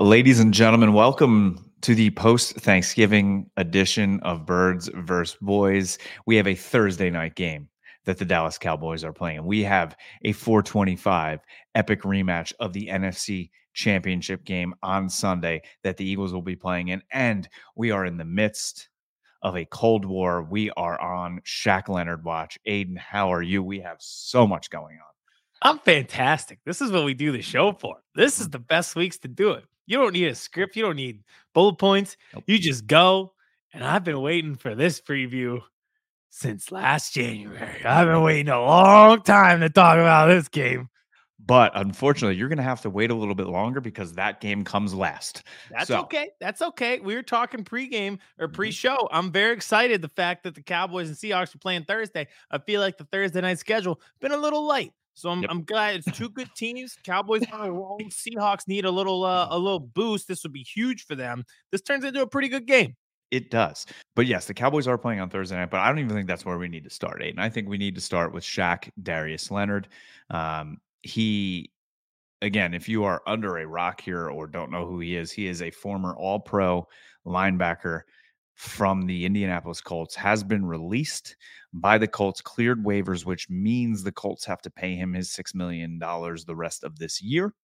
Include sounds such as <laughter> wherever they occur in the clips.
Ladies and gentlemen, welcome to the post Thanksgiving edition of Birds vs. Boys. We have a Thursday night game that the Dallas Cowboys are playing. We have a 425 epic rematch of the NFC Championship game on Sunday that the Eagles will be playing in. And we are in the midst of a Cold War. We are on Shaq Leonard watch. Aidan, how are you? We have so much going on. I'm fantastic. This is what we do the show for. This is the best weeks to do it. You don't need a script. You don't need bullet points. Nope. You just go. And I've been waiting for this preview since last January. I've been waiting a long time to talk about this game. But unfortunately, you're going to have to wait a little bit longer because that game comes last. That's so. okay. That's okay. We were talking pregame or mm-hmm. pre-show. I'm very excited the fact that the Cowboys and Seahawks are playing Thursday. I feel like the Thursday night schedule been a little light. So I'm, yep. I'm glad it's two good teams. Cowboys on a roll. Seahawks need a little uh, a little boost. This would be huge for them. This turns into a pretty good game. It does. But yes, the Cowboys are playing on Thursday night, but I don't even think that's where we need to start, Aidan. I think we need to start with Shaq Darius Leonard. Um, he again, if you are under a rock here or don't know who he is, he is a former all pro linebacker from the Indianapolis Colts, has been released by the Colts, cleared waivers, which means the Colts have to pay him his $6 million the rest of this year.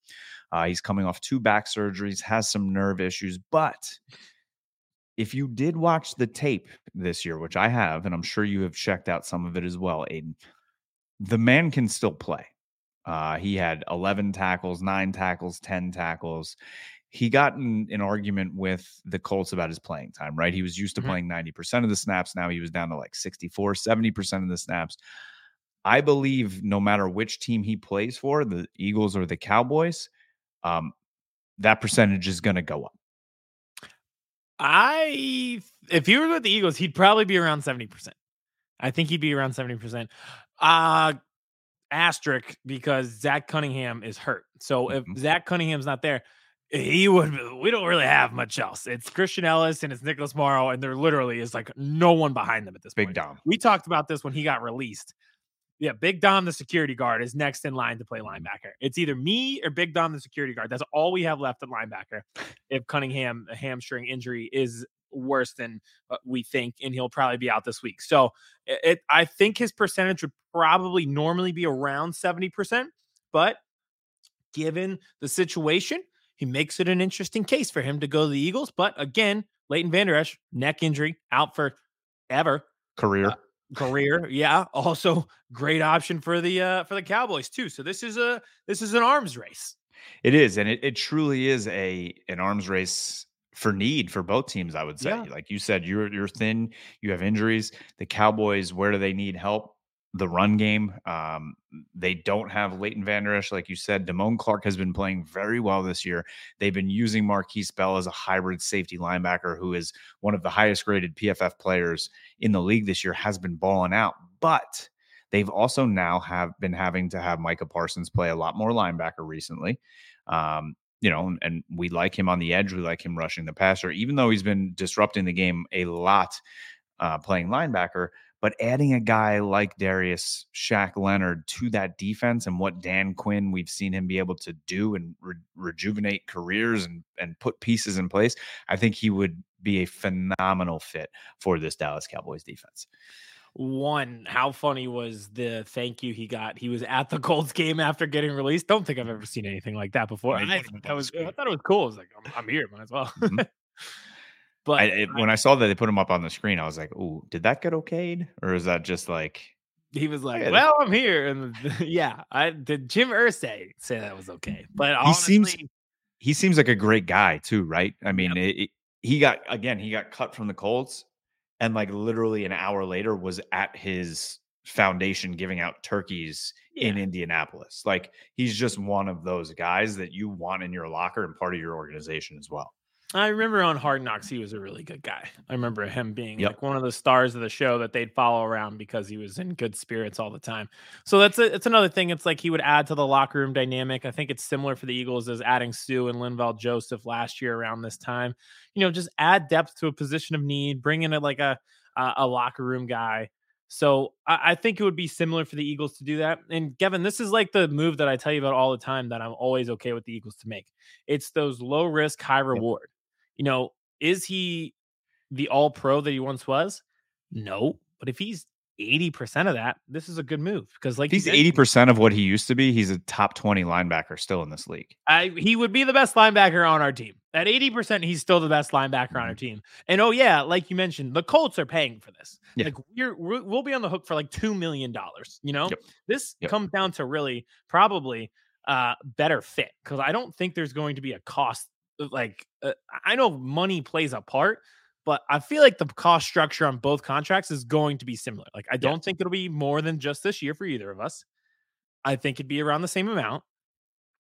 Uh, he's coming off two back surgeries, has some nerve issues, but if you did watch the tape this year, which I have, and I'm sure you have checked out some of it as well, Aidan, the man can still play. Uh, he had 11 tackles, nine tackles, 10 tackles he got in an argument with the Colts about his playing time, right? He was used to mm-hmm. playing 90% of the snaps. Now he was down to like 64, 70% of the snaps. I believe no matter which team he plays for, the Eagles or the Cowboys, um, that percentage is going to go up. I, if he were with the Eagles, he'd probably be around 70%. I think he'd be around 70%. Uh, asterisk because Zach Cunningham is hurt. So if mm-hmm. Zach Cunningham's not there, he would we don't really have much else. It's Christian Elliss and it's Nicholas Morrow, and there literally is like no one behind them at this Big point. Dom. We talked about this when he got released. Yeah, Big Dom, the security guard, is next in line to play linebacker. It's either me or Big Dom, the security guard. That's all we have left at linebacker. <sighs> If Cunningham, a hamstring injury, is worse than uh, we think, and he'll probably be out this week. So it, I think his percentage would probably normally be around 70%, but given the situation, he makes it an interesting case for him to go to the Eagles. But again, Leighton Vander Esch, neck injury, out for ever. Career. Uh, career. Yeah. <laughs> Also great option for the uh for the Cowboys too. So this is a this is an arms race. It is, and it, it truly is a an arms race for need for both teams, I would say. Yeah. Like you said, you're you're thin, you have injuries. The Cowboys, where do they need help? The run game. Um, they don't have Leighton Vander Esch, like you said. Damone Clark has been playing very well this year. They've been using Markquese Bell as a hybrid safety linebacker who is one of the highest graded PFF players in the league this year, has been balling out. But they've also now have been having to have Micah Parsons play a lot more linebacker recently. Um, you know, and we like him on the edge. We like him rushing the passer, even though he's been disrupting the game a lot uh, playing linebacker. But adding a guy like Darius Shaq Leonard to that defense and what Dan Quinn we've seen him be able to do and re- rejuvenate careers and and put pieces in place, I think he would be a phenomenal fit for this Dallas Cowboys defense. One, how funny was the thank you he got? He was at the Colts game after getting released. Don't think I've ever seen anything like that before. I, that was, I thought it was cool. I was like, I'm, I'm here, might as well. Mm-hmm. <laughs> But I, it, when I saw that they put him up on the screen, I was like, "Oh, did that get okayed, or is that just like?" He was like, "Well, I'm here," and <laughs> yeah, I did. Jim Irsay say that was okay, but honestly, he seems he seems like a great guy too, right? I mean, yep. it, it, he got again, he got cut from the Colts, and like literally an hour later was at his foundation giving out turkeys yeah. in Indianapolis. Like he's just one of those guys that you want in your locker and part of your organization as well. I remember on Hard Knocks, he was a really good guy. I remember him being yep. like one of the stars of the show that they'd follow around because he was in good spirits all the time. So that's a, it's another thing. It's like he would add to the locker room dynamic. I think it's similar for the Eagles as adding Suh and Linval Joseph last year around this time. You know, just add depth to a position of need, bring in a, like a a, a locker room guy. So I, I think it would be similar for the Eagles to do that. And Kevin, this is like the move that I tell you about all the time that I'm always okay with the Eagles to make. It's those low risk, high reward. You know, is he the all pro that he once was? No. But if he's 80% of that, this is a good move because like If he's 80% of what he used to be, he's a top 20 linebacker still in this league. I he would be the best linebacker on our team. At 80%, he's still the best linebacker on our Mhm. team. And oh yeah, like you mentioned, the Colts are paying for this. Yeah. Like we're, we're we'll be on the hook for like 2 million dollars, you know? Yep. This Yep. comes down to really probably uh better fit cuz I don't think there's going to be a cost like uh, I know money plays a part, but I feel like the cost structure on both contracts is going to be similar. Like I don't think it'll be more than just this year for either of us. I think it'd be around the same amount.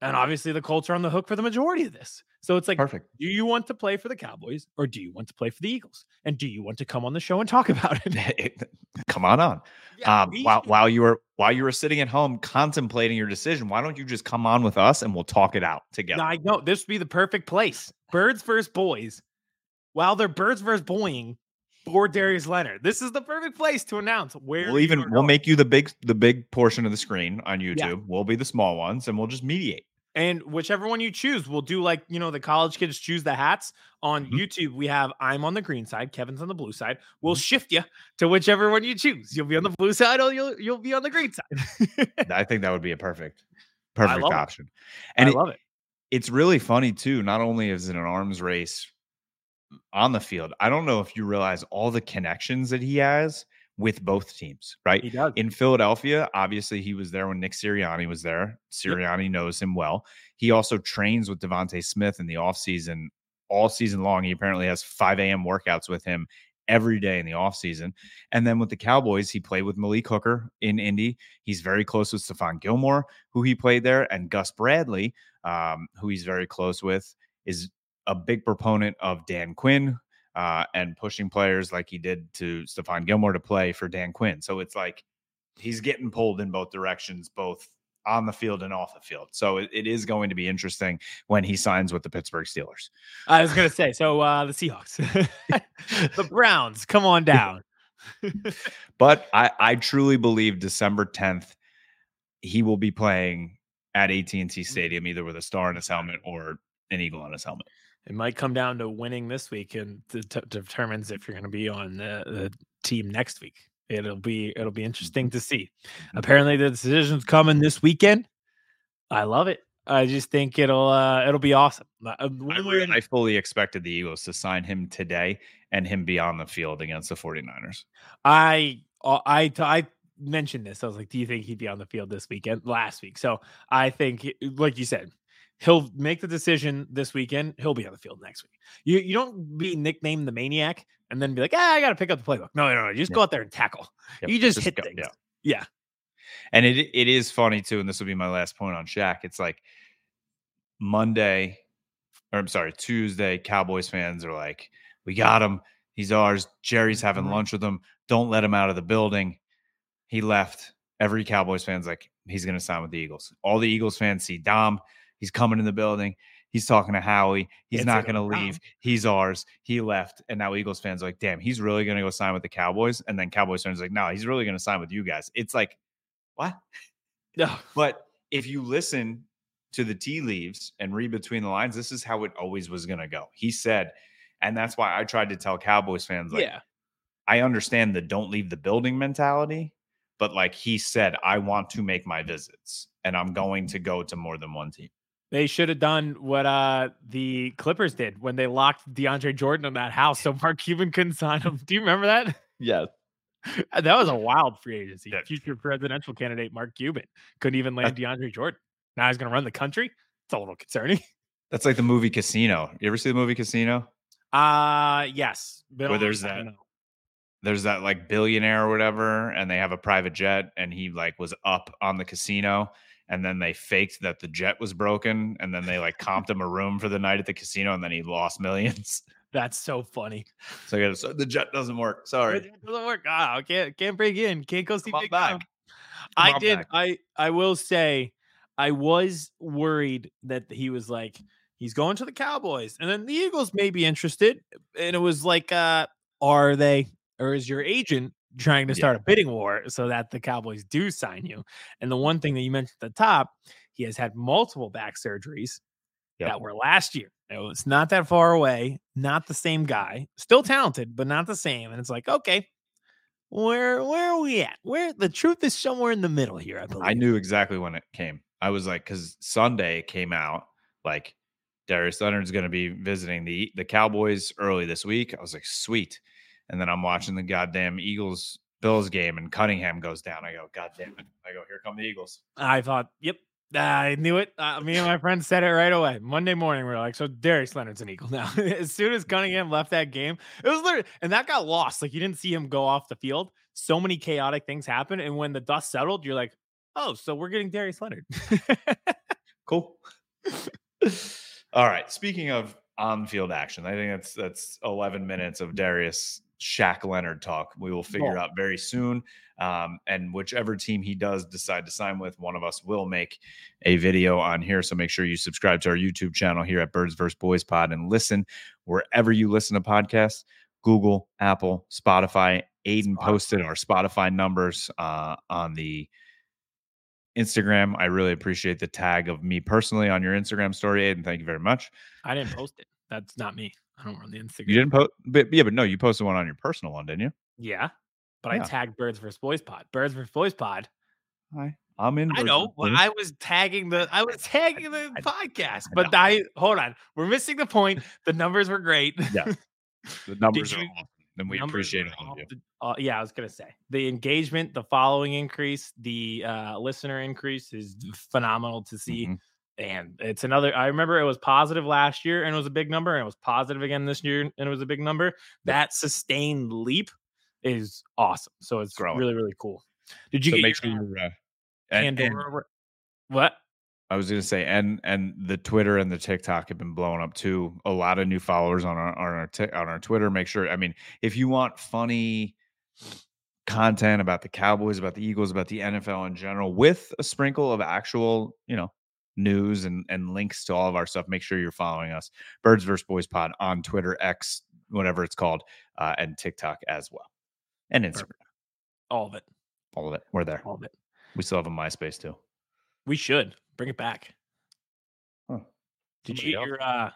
And obviously the Colts are on the hook for the majority of this. So it's like Perfect. do you want to play for the Cowboys or do you want to play for the Eagles? And do you want to come on the show and talk about it? <laughs> Come on on. Yeah, um, while while you were while you were sitting at home contemplating your decision, why don't you just come on with us and we'll talk it out together? No, I know this would be the perfect place. Birds versus boys. While they're birds versus boying for Darius Leonard. This is the perfect place to announce where we'll even we'll going. make you the big the big portion of the screen on YouTube. We'll be the small ones and we'll just mediate. and whichever one you choose, we'll do like you know the college kids choose the hats on Mhm. YouTube. We have I'm on the green side, Kevin's on the blue side. We'll Mhm. shift you to whichever one you choose. You'll be on the blue side, or you'll you'll be on the green side. <laughs> I think that would be a perfect perfect love it. option. And I it- love it. it's really funny too. Not only is it an arms race on the field, I don't know if you realize all the connections that he has with both teams, right? He does. In Philadelphia, obviously he was there when Nick Sirianni was there. Sirianni knows him well. He also trains with DeVonta Smith in the offseason all season long. He apparently has 5 a.m. workouts with him every day in the offseason. And then with the Cowboys, he played with Malik Hooker in Indy. He's very close with Stephon Gilmore, who he played there, and Gus Bradley, um, who he's very close with, is a big proponent of Dan Quinn uh, and pushing players like he did to Stephon Gilmore to play for Dan Quinn. So it's like he's getting pulled in both directions, both on the field and off the field. So it, it is going to be interesting when he signs with the Pittsburgh Steelers. I was gonna say so. Uh, the Seahawks, <laughs> the Browns, come on <laughs> down. <laughs> But I, I truly believe December 10th, he will be playing at AT&T Stadium, either with a star in his helmet or an eagle on his helmet. It might come down to winning this week, and t- t- determines if you're going to be on the, the team next week. It'll be it'll be interesting to see. Apparently, the decision's coming this weekend. I love it. I just think it'll uh, it'll be awesome. Uh, I, or re- another- I fully expected the Eagles to sign him today and him be on the field against the 49ers. I I I mentioned this. I was like, "Do you think he'd be on the field this weekend?" Last week, so I think, like you said, he'll make the decision this weekend. He'll be on the field next week. You you don't be nicknamed the maniac and then be like, "Ah, I got to pick up the playbook." No, no, no. You just go out there and tackle. Yep, You just, hit go- things. yeah. Yeah. And it it is funny too, and this will be my last point on Shaq. It's like Monday, or I'm sorry, Tuesday, Cowboys fans are like, we got him. He's ours. Jerry's having Mhm. lunch with him. Don't let him out of the building. He left. Every Cowboys fan's like, he's going to sign with the Eagles. All the Eagles fans see Dom. He's coming in the building. He's talking to Howie. He's Can't going to to leave. He's ours. He left. And now Eagles fans are like, damn, he's really going to go sign with the Cowboys. And then Cowboys fans are like, no, he's really going to sign with you guys. It's like, what? No. But if you listen to the tea leaves and read between the lines, this is how it always was going to go. He said, and that's why I tried to tell Cowboys fans, like, yeah. I understand the don't leave the building mentality, but like he said, I want to make my visits and I'm going mm-hmm. to go to more than one team. They should have done what uh the Clippers did when they locked DeAndre Jordan in that house so Mark Cuban couldn't sign him. Do you remember that? <laughs> Yes. That was a wild free agency. Yeah. Future presidential candidate Mark Cuban couldn't even land DeAndre Jordan. Now he's going to run the country. It's a little concerning. <laughs> That's like the movie Casino. You ever see the movie Casino? Uh yes. A Where there's time that- There's that like billionaire or whatever, and they have a private jet, and he like was up on the casino, and then they faked that the jet was broken, and then they like comped him a room for the night at the casino, and then he lost millions. <laughs> That's so funny. So, I gotta, the jet doesn't work. Sorry. It doesn't work. Ah, can't can't break in. Can't go see Come Big back. Come I did. back. I I will say, I was worried that he was like he's going to the Cowboys, and then the Eagles may be interested, and it was like, uh, are they, or is your agent trying to Yeah. start a bidding war so that the Cowboys do sign you. And the one thing that you mentioned at the top, he has had multiple back surgeries Yep. that were last year. It was not that far away, not the same guy, still talented, but not the same. And it's like, okay, where where are we at? Where the truth is somewhere in the middle here, I believe. I knew exactly when it came. I was like, because Sunday came out, like Darius Leonard's going to be visiting the the Cowboys early this week. I was like, sweet. And then I'm watching the goddamn Eagles Bills game, and Cunningham goes down. I go, God damn it! I go, here come the Eagles. I thought, yep, I knew it. Uh, me and my friend said it right away. Monday morning, we are like, so Darius Leonard's an Eagle now. <laughs> as soon as Cunningham left that game, it was literally, and that got lost. Like you didn't see him go off the field. So many chaotic things happened, and when the dust settled, you're like, oh, so we're getting Darius Leonard. <laughs> Cool. <laughs> All right. Speaking of on-field action, I think that's that's 11 minutes of Darius Shaq Leonard talk. We will figure Oh. out very soon. Um, and whichever team he does decide to sign with, one of us will make a video on here. So make sure you subscribe to our YouTube channel here at Birds vs. Boys Pod and listen wherever you listen to podcasts. Google, Apple, Spotify. Aidan Spotify. posted our Spotify numbers uh, on the Instagram. I really appreciate the tag of me personally on your Instagram story, Aidan. Thank you very much. I didn't post it. That's not me. I don't run the Instagram. You didn't post, but yeah, but no, you posted one on your personal one, didn't you? Yeah. But Yeah. I tagged Birds vs. Boys Pod. Birds vs. Boys Pod. Hi, I'm in. I know. but. I was tagging the I was tagging the I- podcast. I But. I hold on. We're missing the point. The numbers were great. Yeah. <laughs> the numbers are you- awesome, and we appreciate all of you. the- uh, yeah, I was gonna say the engagement, the following increase, the uh, listener increase is phenomenal to see. Mhm. And it's another. I remember it was positive last year and it was a big number, and it was positive again this year and it was a big number. That sustained leap is awesome. So it's Growing. really really cool. Did you So get make your, sure uh. Uh, and, and what? I was going to say, and and the Twitter and the TikTok have been blowing up too. A lot of new followers on our on our Tik- on our Twitter. Make sure. I mean, if you want funny content about the Cowboys, about the Eagles, about the NFL in general, with a sprinkle of actual, you know, news and and links to all of our stuff, make sure you're following us. Birds vs Boys Pod on Twitter, X, whatever it's called, uh, and TikTok as well, and Instagram. Perfect. All of it. All of it. We're there. All of it. We still have a MySpace too. We should bring it back. Huh. Did Somebody you get your uh,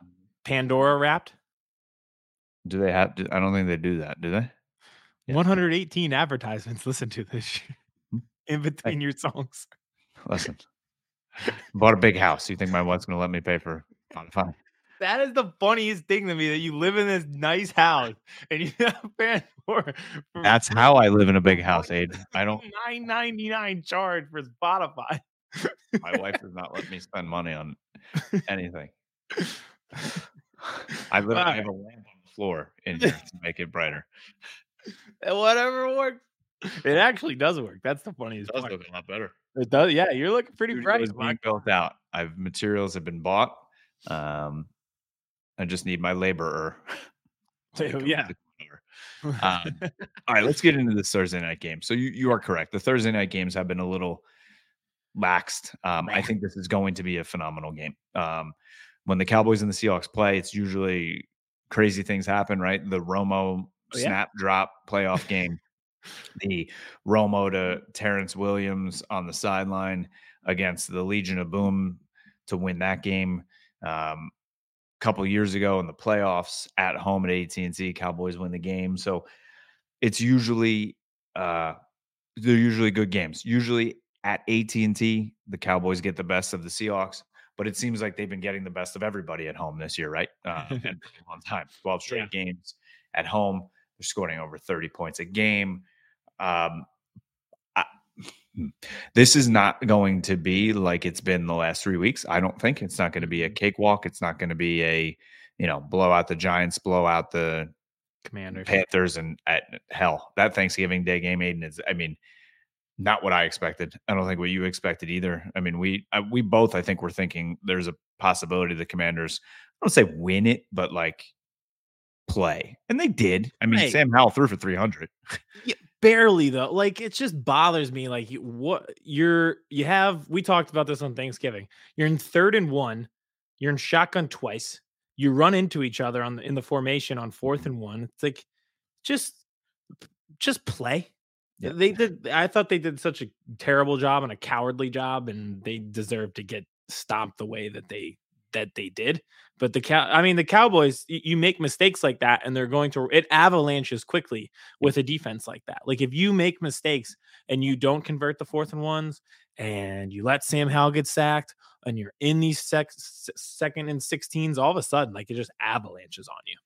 Pandora wrapped? Do they have? I don't think they do that. Do they? Yeah. 118 advertisements listen to this Hmm. in between your songs. Listen, <laughs> bought a big house. You think my wife's going to let me pay for Spotify? That is the funniest thing to me that you live in this nice house and you <laughs> have Pandora. for That's how I live in a big <laughs> house, Aid. I don't. 9.99 charge for Spotify. My wife does not let me spend money on anything. I live. I have a lamp on the floor in here to make it brighter. Whatever works. It actually does work. That's the funniest It does part. look a lot better. It does. Yeah, you're looking pretty Studio bright. being built out. I've materials have been bought. Um, I just need my laborer. <laughs> Oh, yeah. to come over. Um, All right, let's get into this Thursday night game. So you you are correct. The Thursday night games have been a little laxed. Um, I think this is going to be a phenomenal game. Um, when the Cowboys and the Seahawks play, it's usually crazy things happen, right? The Romo Oh, yeah. snap drop playoff game, the Romo to Terrance Williams on the sideline against the Legion of Boom to win that game. Um, a couple years ago in the playoffs at home at AT&T, Cowboys win the game. So it's usually uh, they're usually good games. Usually at AT&T, the Cowboys get the best of the Seahawks, but it seems like they've been getting the best of everybody at home this year, right? Uh, and <laughs> for a long time, 12 straight Yeah. games at home. They're scoring over 30 points a game. Um, I, hmm, this is not going to be like it's been the last three weeks. I don't think it's not going to be a mm-hmm. cakewalk. It's not going to be a, you know, blow out the Giants, blow out the Commanders. Panthers and at hell that Thanksgiving Day game, Aidan is. I mean, not what I expected. I don't think what you expected either. I mean, we I, we both I think we're thinking there's a possibility the Commanders. I don't say win it, but like play, and they did. I mean, Right. Sam Howell threw for 300. Barely though like it just bothers me like you, what you're you have we talked about this on thanksgiving you're in third and one you're in shotgun twice you run into each other on the in the formation on fourth and one it's like just just play Yeah. They did. I thought they did such a terrible job and a cowardly job, and they deserve to get stomped the way that they that they did. But the cow, I mean, the Cowboys, you make mistakes like that, and they're going to it avalanches quickly with a defense like that. Like if you make mistakes and you don't convert the fourth and ones, and you let Sam Howell get sacked, and you're in these sec- second and sixteens, all of a sudden, like it just avalanches on you.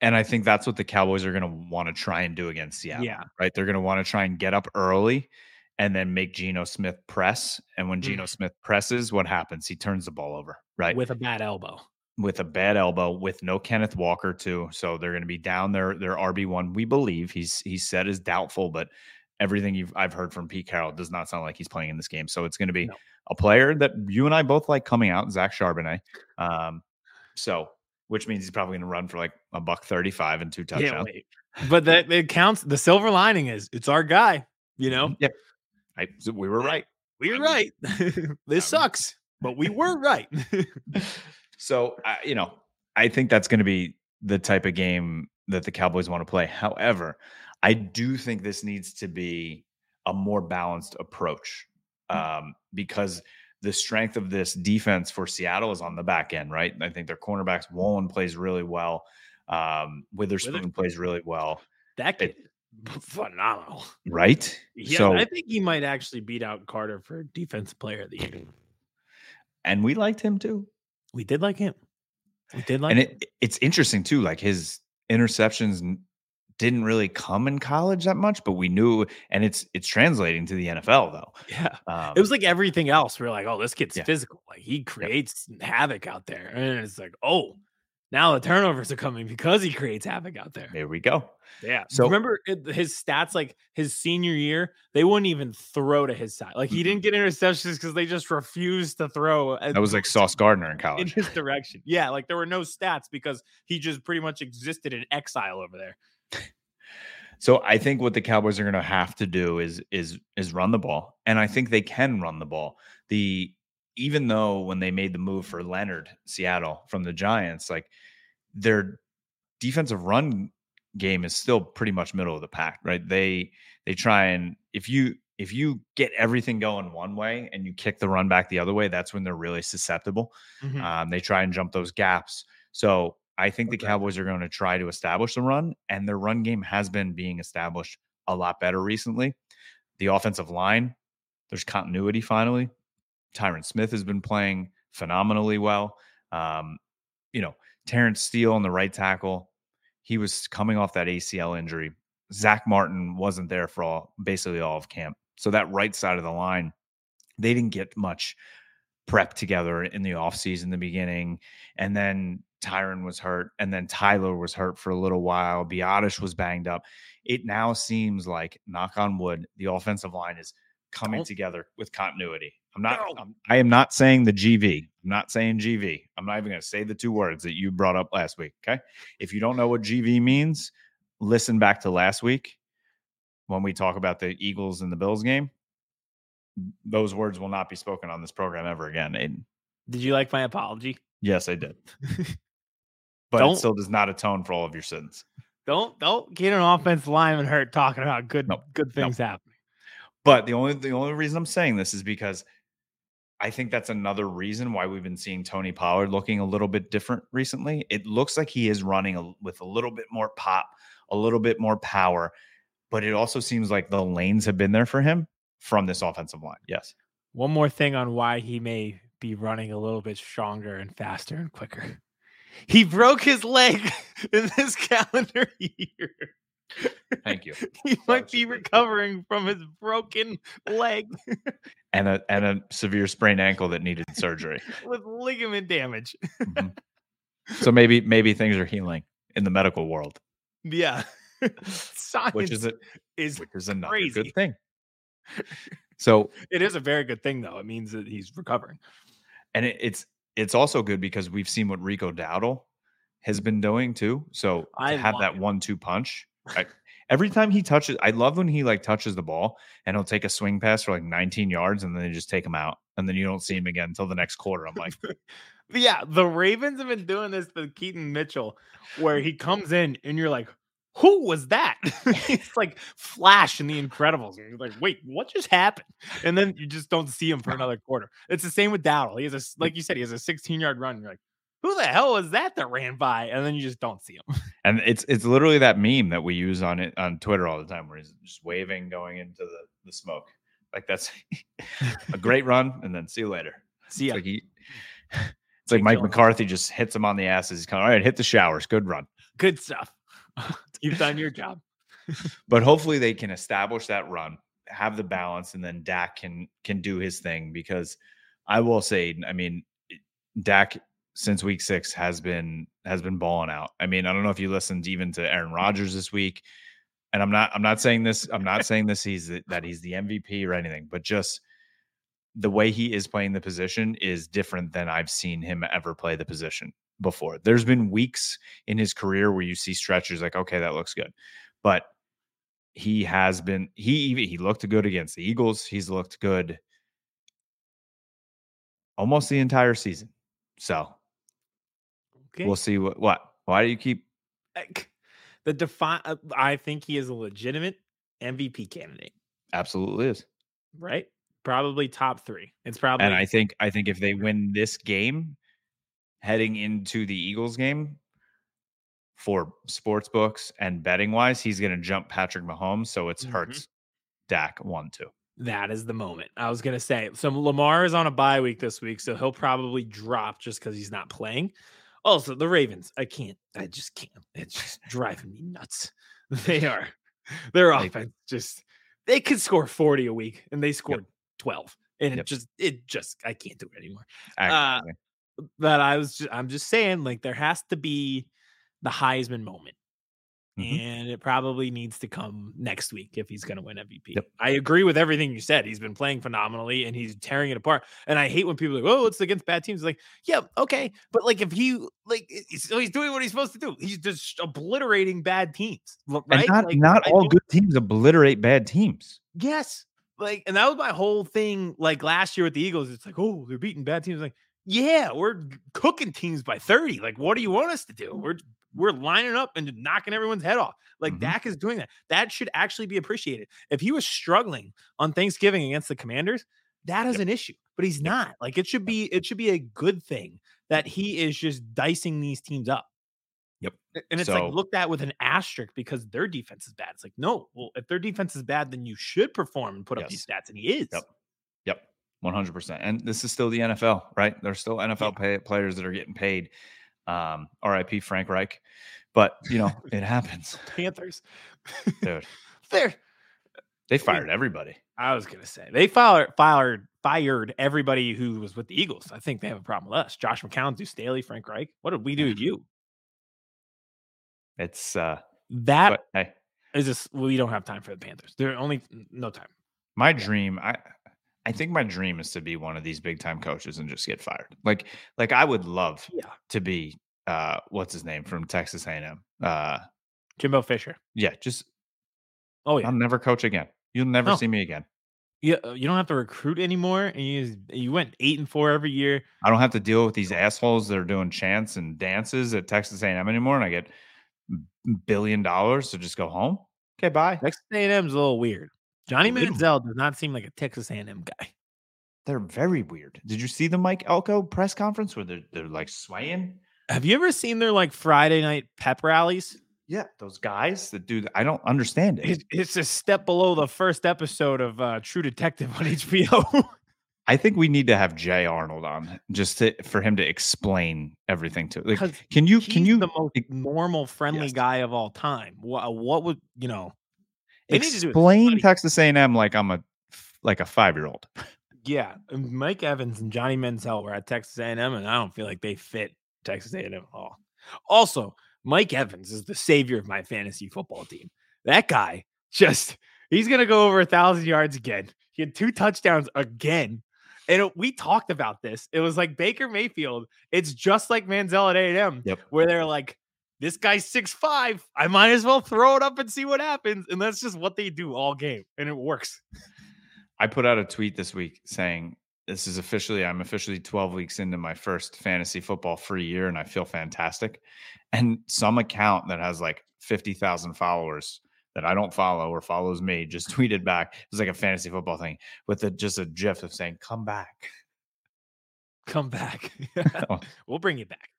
And I think that's what the Cowboys are going to want to try and do against Seattle. Yeah. Right. They're going to want to try and get up early and then make Geno Smith press. And when Mm. Geno Smith presses, what happens? He turns the ball over. Right. with a bad elbow. with a bad elbow, with no Kenneth Walker too. So they're going to be down their their RB one. We believe he's he's said is doubtful, but everything you've I've heard from Pete Carroll does not sound like he's playing in this game. So it's going to be No. a player that you and I both like coming out, Zach Charbonnet. Um, so which means he's probably going to run for like a buck thirty five and two touchdowns. But that it counts. The silver lining is it's our guy. You know, Mhm. I, so we were right. we were right. <laughs> this sucks, but we were right. <laughs> So I you know, I think that's going to be the type of game that the Cowboys want to play. However, I do think this needs to be a more balanced approach um, because the strength of this defense for Seattle is on the back end, right? I think their cornerbacks, Woolen plays really well. Um, Witherspoon Wither- plays really well, that kid, <laughs> phenomenal. right? Yeah, so, I think he might actually beat out Carter for defensive player of the year. and we liked him too. We did like him. We did like and him. it, it's interesting too. Like his interceptions didn't really come in college that much, but we knew, and it's it's translating to the NFL though. yeah. Um, It was like everything else. We are like, oh, this kid's Yeah. physical. Like he creates havoc out there. And it's like, oh, now the turnovers are coming because he creates havoc out there. there we go. Yeah. So- remember it, his stats like his senior year, they wouldn't even throw to his side. Like he didn't get interceptions because they just refused to throw. That was like Sauce Gardner in college. in his direction. Yeah, like there were no stats because he just pretty much existed in exile over there. So I think what the Cowboys are going to have to do is is is run the ball, and I think they can run the ball. The even though when they made the move for Leonard, Seattle from the Giants, like their defensive run game is still pretty much middle of the pack, right? They they try and if you if you get everything going one way and you kick the run back the other way, that's when they're really susceptible. Mhm. Um, they try and jump those gaps. So I think the Cowboys are going to try to establish the run, and their run game has been being established a lot better recently. The offensive line, there's continuity finally. Tyron Smith has been playing phenomenally well. Um, you know, Terence Steele on the right tackle, he was coming off that ACL injury. Zach Martin wasn't there for all basically all of camp. So that right side of the line, they didn't get much prep together in the offseason the beginning. And then Tyron was hurt. And then Tyler was hurt for a little while. Biadasz was banged up. It now seems like, knock on wood, the offensive line is coming together with continuity. I'm not, No. I'm, I am not saying the GV. I'm not saying GV. I'm not even going to say the two words that you brought up last week. Okay. If you don't know what GV means, listen back to last week when we talk about the Eagles and the Bills game. Those words will not be spoken on this program ever again. Aidan. Did you like my apology? Yes, I did. <laughs> But Don't- it still does not atone for all of your sins. Don't don't get an offensive lineman hurt talking about good Nope. good Nope. things happening. But the only the only reason I'm saying this is because I think that's another reason why we've been seeing Tony Pollard looking a little bit different recently. It looks like he is running a, with a little bit more pop, a little bit more power, but it also seems like the lanes have been there for him from this offensive line. Yes. One more thing on why he may be running a little bit stronger and faster and quicker. <laughs> He broke his leg <laughs> in this <laughs> calendar year. Thank you. <laughs> He might be recovering from his broken leg <laughs> And a and a severe sprained ankle that needed surgery. <laughs> with ligament damage. Mhm. So maybe maybe things are healing in the medical world, Yeah. Science which is a, is which is another crazy. good thing. So it is a very good thing though. It means that he's recovering. and it, it's it's also good because we've seen what Rico Dowdle has been doing too. So I have that one-two punch, I, every time he touches, I love when he like touches the ball and he'll take a swing pass for like 19 yards and then they just take him out and then you don't see him again until the next quarter. I'm like, <laughs> yeah, the Ravens have been doing this to Keaton Mitchell, where he comes in and you're like, who was that? <laughs> it's like Flash in The Incredibles. You're like, wait, what just happened? And then you just don't see him for <laughs> another quarter. It's the same with Dowdle. He has a, like you said, he has a 16 yard run. You're like, who the hell was that that ran by? And then you just don't see him. <laughs> And it's it's literally that meme that we use on it on Twitter all the time, where he's just waving going into the the smoke. Like that's <laughs> a great run, and then see you later. See ya. <laughs> It's like, he, it's like Mike McCarthy just hits him on the ass as he's coming. All right, hit the showers. Good run. Good stuff. You've done your job. but hopefully they can establish that run, have the balance, and then Dak can can do his thing. Because I will say, I mean, Dak since week six has been has been balling out. I mean, I don't know if you listened even to Aaron Rodgers this week, and I'm not I'm not saying this I'm not saying this he's that he's the MVP or anything, but just the way he is playing the position is different than I've seen him ever play the position before. There's been weeks in his career where you see stretches like, okay, that looks good, but he has been he even he looked good against the Eagles. He's looked good almost the entire season. So Okay. we'll see what what. Why do you keep <laughs> the define. I think he is a legitimate MVP candidate. absolutely is. Right? Probably top three. It's probably And I think I think if they win this game, heading into the Eagles game, for sports books and betting wise, he's going to jump Patrick Mahomes. So it's Mhm. hurts Dak one two. that is the moment. I was gonna say. So Lamar is on a bye week this week, so he'll probably drop just because he's not playing. Also, the Ravens. I can't. I just can't. It's just <laughs> driving me nuts. <laughs> They are. <laughs> Their Like- offense just. They could score forty a week, and they scored twelve, and it just. It just. I can't do it anymore. Uh, Actually. But I was. Just, I'm just saying, like there has to be the Heisman moment. Mhm. And it probably needs to come next week if he's going to win MVP. Yep. I agree with everything you said. He's been playing phenomenally and he's tearing it apart. And I hate when people are like, oh, it's against bad teams. Like, yeah, okay. But like, if he, like, so he's doing what he's supposed to do, he's just obliterating bad teams. Right. And not Like, not all good teams obliterate bad teams. Yes. Like, and that was my whole thing. Like last year with the Eagles, it's like, oh, they're beating bad teams. Like, yeah, we're cooking teams by 30. Like, what do you want us to do? We're we're lining up and knocking everyone's head off. Like Mhm. Dak is doing that. That should actually be appreciated. If he was struggling on Thanksgiving against the commanders, that is an issue. But he's not. Like it should be, it should be a good thing that he is just dicing these teams up. Yep. And it's So- like looked at with an asterisk because their defense is bad. It's like, no, well, if their defense is bad, then you should perform and put up these stats. And he is. Yep. Yep. 100%. And this is still the NFL, right? There's still NFL pay, players that are getting paid. Um, RIP Frank Reich. But, you know, it happens. <laughs> Panthers. Dude, <laughs> They're they fired everybody. I was gonna say they fired fired fired everybody who was with the Eagles. I think they have a problem with us. Josh McCown, Duce Staley, Frank Reich. What did we do to you? It's, uh, That but hey, is just we don't have time for the Panthers. They're only no time. my dream, I, I think my dream is to be one of these big time coaches and just get fired. Like, like I would love Yeah. to be, uh, what's his name from Texas A&M? Uh, Jimbo Fisher. yeah, just Oh yeah. I'll never coach again. You'll never No. see me again. you, uh, you don't have to recruit anymore. And you you went eight and four every year. I don't have to deal with these assholes that are doing chants and dances at Texas A&M anymore, and I get m- billion dollars to just go home. Okay, bye. Texas A&M is a little weird. Johnny. Manziel does not seem like a Texas A&M guy. They're very weird. Did you see the Mike Elko press conference where they're they're like swaying? Have you ever seen their like Friday night pep rallies? Yeah, those guys that do. I don't understand it. It, it's a step below the first episode of uh, True Detective on <laughs> HBO. I think we need to have Jay Arnold on just to, for him to explain everything to. Like, can you can you the most normal, friendly Yes. guy of all time? What, what would you know? They explain. Texas A&M like I'm a like a five year old? <laughs> Yeah, Mike Evans and Johnny Manziel were at Texas A&M, and I don't feel like they fit Texas A&M at all. Also, Mike Evans is the savior of my fantasy football team. That guy just he's gonna go over a thousand yards again. He had two touchdowns again. And it- we talked about this. It was like Baker Mayfield. It's just like Manziel at A&M, Yep. where they're like, this guy's six five. I might as well throw it up and see what happens. And that's just what they do all game. And it works. I put out a tweet this week saying this is officially I'm officially 12 weeks into my first fantasy football free year and I feel fantastic. And some account that has like 50,000 followers that I don't follow or follows me just <laughs> tweeted back. It was like a fantasy football thing with a, just a gif of saying, come back. Come back. <laughs> <laughs> Oh. we'll bring you back.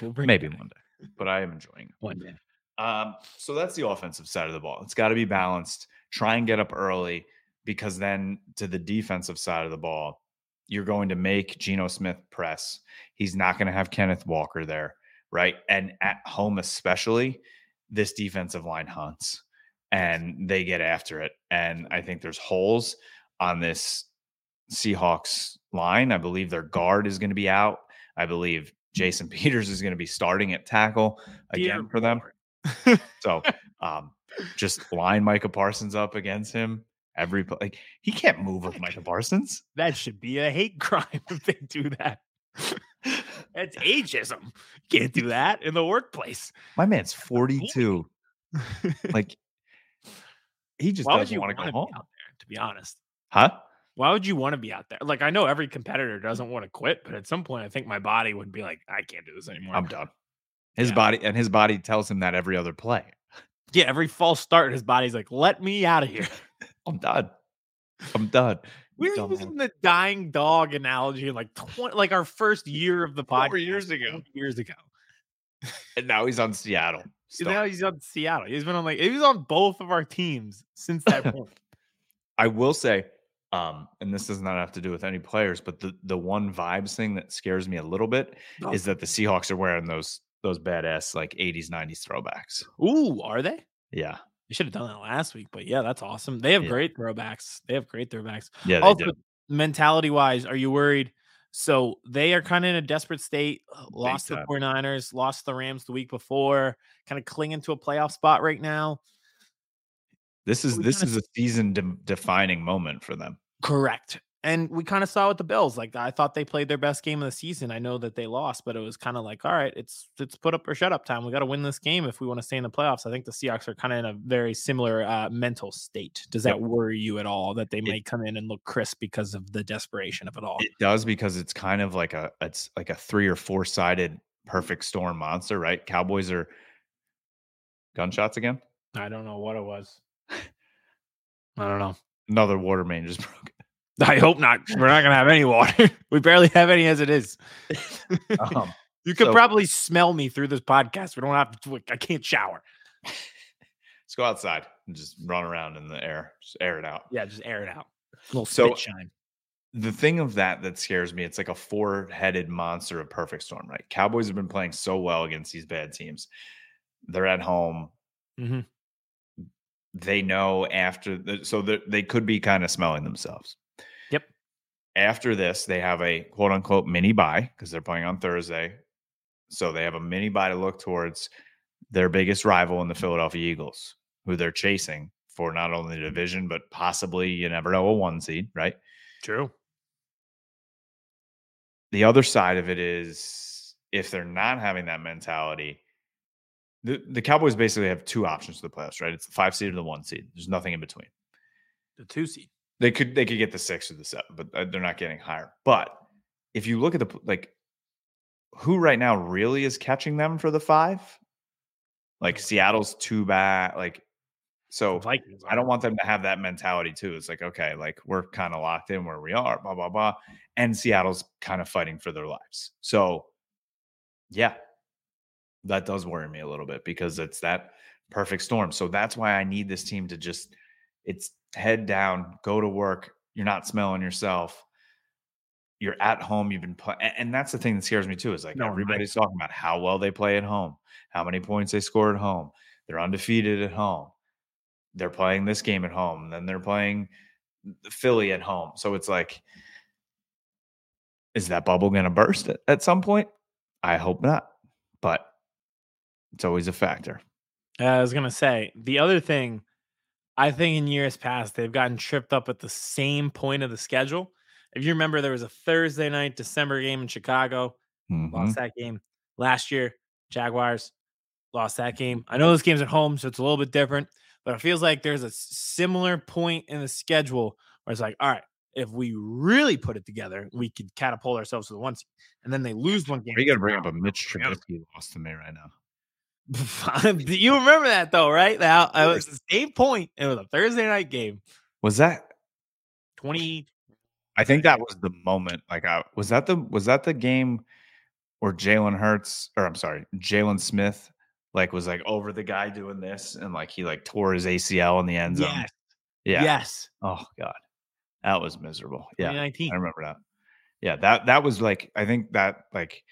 We'll bring Maybe one day, but I am enjoying it. One day. Um, so that's the offensive side of the ball. It's got to be balanced. Try and get up early because then to the defensive side of the ball, you're going to make Geno Smith press. He's not going to have Kenneth Walker there, right? And at home, especially, this defensive line hunts and they get after it. And I think there's holes on this Seahawks line. I believe their guard is going to be out. I believe Jason <laughs> Peters is going to be starting at tackle again Dear for them. <laughs> so <laughs> um, just line Micah Parsons up against him. Every like he can't move with Micah Parsons. That should be a hate crime if they do that. That's ageism. Can't do that in the workplace. My man's 42. like he just Why doesn't want to go home. Out there, to be honest. Huh? Why would you want to be out there? Like I know every competitor doesn't want to quit, but at some point I think my body would be like, I can't do this anymore. I'm done. His yeah. body and his body tells him that every other play. Yeah, every false start, his body's like, let me out of here. <laughs> I'm done. I'm done. We were using the dying dog analogy like 20, like our first year of the podcast. Four years ago. Years ago. and now he's on Seattle. Now he's on Seattle. He's been on like he was on both of our teams since that <laughs> point. I will say, um, and this does not have to do with any players, but the the one vibes thing that scares me a little bit oh. is that the Seahawks are wearing those those badass like 80s, 90s throwbacks. Ooh, are they? Yeah. They should have done that last week, but yeah, that's awesome. They have yeah. great throwbacks. They have great throwbacks. Yeah. also, mentality wise, are you worried? So they are kind of in a desperate state. Uh, lost the 49ers, lost the Rams the week before, kind of clinging to a playoff spot right now. This is this is a season de- defining moment for them. Correct. And we kind of saw with the Bills. Like I thought they played their best game of the season. I know that they lost, but it was kind of like, all right, it's it's put up or shut up time. We got to win this game if we want to stay in the playoffs. I think the Seahawks are kind of in a very similar uh, mental state. Does that yep. worry you at all that they it, may come in and look crisp because of the desperation of it all? It does because it's kind of like a it's like a three or four sided perfect storm monster, right? Cowboys are gunshots again. I don't know what it was. I don't know. Another water main just <laughs> broke. <laughs> I hope not. We're not gonna have any water. <laughs> we barely have any as it is. <laughs> um, you could so, probably smell me through this podcast. We don't have to. I can't shower. Let's go outside and just run around in the air. Just air it out. Yeah, just air it out. A little so, shine. The thing of that that scares me, it's like a four-headed monster of perfect storm, right? Cowboys have been playing so well against these bad teams. They're at home. Mm-hmm. They know after, the, so they could be kind of smelling themselves after this, they have a quote unquote mini buy because they're playing on Thursday. So they have a mini buy to look towards their biggest rival in the Philadelphia Eagles, who they're chasing for not only the division, but possibly, you never know, a one seed, right? True. The other side of it is if they're not having that mentality, the, the Cowboys basically have two options for the playoffs, right? It's the five seed or the one seed. There's nothing in between. The two seed. They could they could get the six or the seven, but uh, they're not getting higher. But if you look at the like, who right now really is catching them for the five? Like Seattle's too bad. Like, so Vikings, I don't want them to have that mentality too. It's like, okay, like we're kind of locked in where we are, blah blah blah, and Seattle's kind of fighting for their lives. So, yeah, that does worry me a little bit because it's that perfect storm. So that's why I need this team to just it's head down, go to work. You're not smelling yourself. You're at home. You've been playing, and that's the thing that scares me too. Is like no, everybody's talking about how well they play at home, how many points they score at home. They're undefeated at home. They're playing this game at home, then they're playing Philly at home. So it's like, is that bubble going to burst at, at some point? I hope not, but it's always a factor. I was going to say the other thing I think in years past they've gotten tripped up at the same point of the schedule. If you remember, there was a Thursday night December game in Chicago, mm-hmm. lost that game last year. Jaguars lost that game. I know this game's at home, so it's a little bit different, but it feels like there's a similar point in the schedule where it's like, all right, if we really put it together, we could catapult ourselves to the one seed. And then they lose one game. Are You got to bring up a Mitch Trubisky loss to me right now. <laughs> you remember that though, right? Now it was the same point. It was a Thursday night game. Was that 20 I think that was the moment. Like, I was that the was that the game where Jalen Hurts, or I'm sorry, Jalen Smith, like was like over the guy doing this, and like he like tore his ACL in the end zone. Yes. Yeah. Yes. Oh God, that was miserable. Yeah, 2019. I remember that. Yeah, that that was like I think that like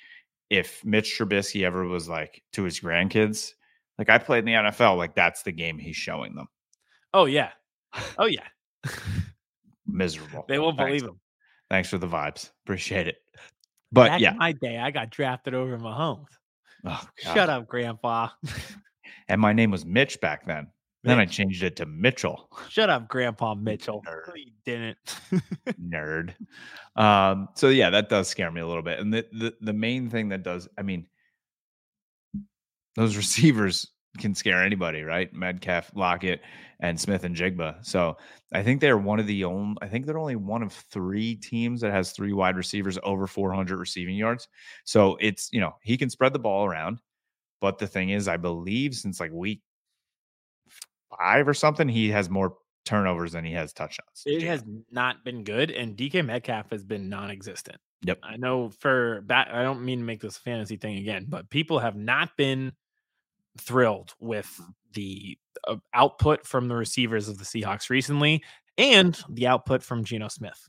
if Mitch Trubisky ever was like to his grandkids, like I played in the NFL, like that's the game he's showing them. Oh yeah. Oh yeah. <laughs> Miserable. They won't Thanks. believe him. Thanks for the vibes. Appreciate it. But Back yeah, in my day, I got drafted over Mahomes. oh, God. Shut up, Grandpa. <laughs> And my name was Mitch back then. Then I changed it to Mitchell. Shut up, Grandpa <laughs> Mitchell. Nerd. No, you didn't. <laughs> Nerd. Um, so yeah, that does scare me a little bit. And the, the the main thing that does, I mean, those <laughs> receivers can scare anybody, right? Metcalf, Lockett, and Smith-Njigba. So I think they're one of the only. I think they're only one of three teams that has three wide receivers over 400 receiving yards. So it's you know he can spread the ball around, but the thing is, I believe since like week five or something, he has more turnovers than he has touchdowns. it has not been good, and DK Metcalf has been non-existent. Yep. I know for bat. I don't mean to make this fantasy thing again, but people have not been thrilled with the uh, output from the receivers of the Seahawks recently, and the output from Geno Smith.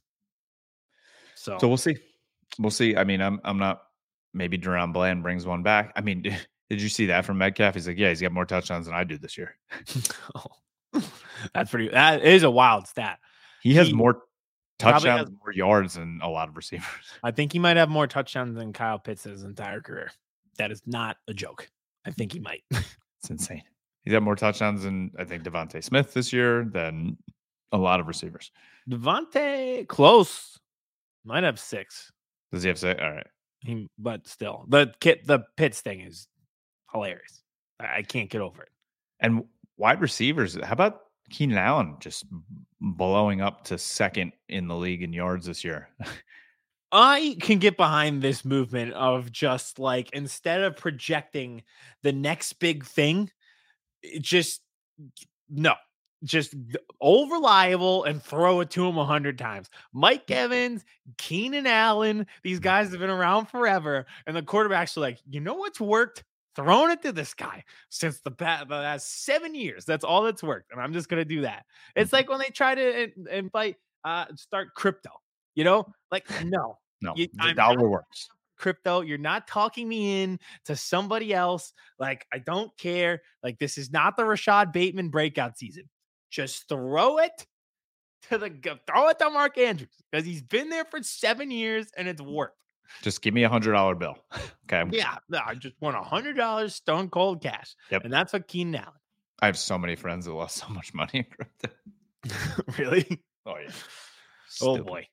So, So we'll see. We'll see. I mean, I'm I'm not. Maybe DaRon Bland brings one back. I mean, <laughs> did you see that from Metcalf? He's like, yeah, he's got more touchdowns than I do this year. <laughs> <laughs> that's pretty. That is a wild stat. He has He more touchdowns, has- more yards than a lot of receivers. I think he might have more touchdowns than Kyle Pitts his entire career. That is not a joke. I think he might. <laughs> It's insane. He's got more touchdowns than I think DeVonta Smith this year than a lot of receivers. DeVonta close might have six. Does he have six? All right. He, but still, the kit the Pitts thing is hilarious. I, I can't get over it. And wide receivers, how about Keenan Allen just blowing up to second in the league in yards this year? <laughs> I can get behind this movement of just like instead of projecting the next big thing, just no, just old reliable and throw it to him a hundred times. Mike mm. Evans, Keenan Allen, these mm. guys have been around forever, and the quarterbacks are like, you know what's worked? Throwing it to this guy since the, past, the last seven years. That's all that's worked, and I'm just gonna do that. It's like when they try to in- invite, uh, start crypto. You know, like <laughs> no, No, You- the I'm dollar not- works. crypto. You're not talking me in to somebody else. Like, I don't care. Like, this is not the Rashod Bateman breakout season. Just throw it to the throw it to Mark Andrews because he's been there for seven years and it's worked. Just give me a hundred dollar bill. <laughs> Okay. Yeah, no, I just want a hundred dollars stone cold cash. Yep. And that's what Keenan I have so many friends that lost so much money in crypto. <laughs> Really? Oh yeah. Oh boy.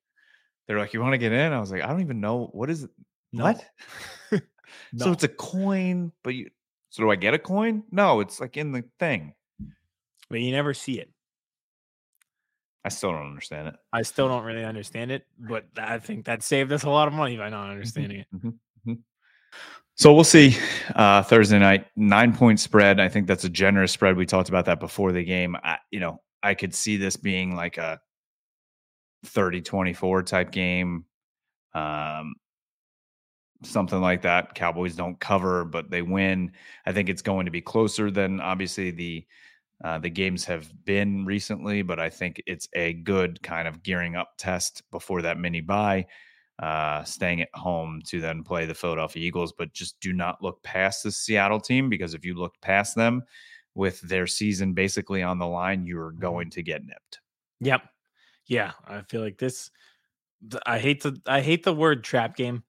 They're like, you want to get in? I was like, I don't even know what is it. No. What? <laughs> So it's a coin, but you. So do I get a coin? No, it's like in the thing. But you never see it. I still don't understand it. I still don't really understand it, but I think that saved us a lot of money by not understanding it. Mhm, mhm. So we'll see uh, Thursday night nine point spread. I think that's a generous spread. We talked about that before the game. I, you know, I could see this being like a 30-24 type game. Um, something like that. Cowboys don't cover, but they win. I think it's going to be closer than obviously the uh, the games have been recently, but I think it's a good kind of gearing up test before that mini bye, uh, staying at home to then play the Philadelphia Eagles. But just do not look past the Seattle team because if you look past them with their season basically on the line, you are going to get nipped. Yep. Yeah, I feel like this. I hate the I hate the word trap game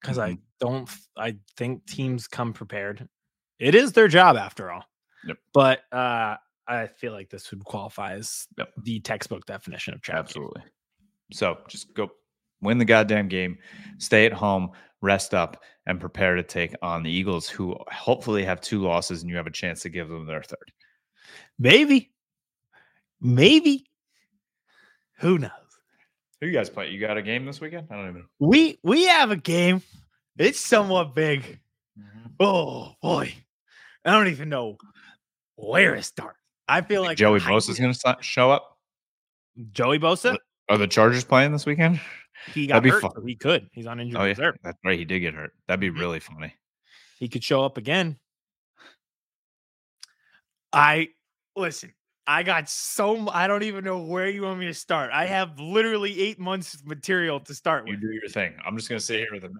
because I Mhm. don't. I think teams come prepared. It is their job after all. Yep. But uh, I feel like this would qualify as Yep. the textbook definition of trap. game. Absolutely. So just go win the goddamn game, stay at home, rest up, and prepare to take on the Eagles, who hopefully have two losses and you have a chance to give them their third. Maybe. Maybe. Who knows? Who you guys play? You got a game this weekend? I don't even know. We we have a game. It's somewhat big. Mm-hmm. Oh boy. I don't even know where to start. I feel like Joey Bosa is going <laughs> to show up. Joey Bosa. Are the Chargers playing this weekend? He got be hurt. fun. so he could. He's on injured Oh yeah, reserve. that's right. He did get hurt. That'd be really funny. He could show up again. I listen. I got so I don't even know where you want me to start. I have literally eight months of material to start You with. You do your thing. I'm just going to sit here with a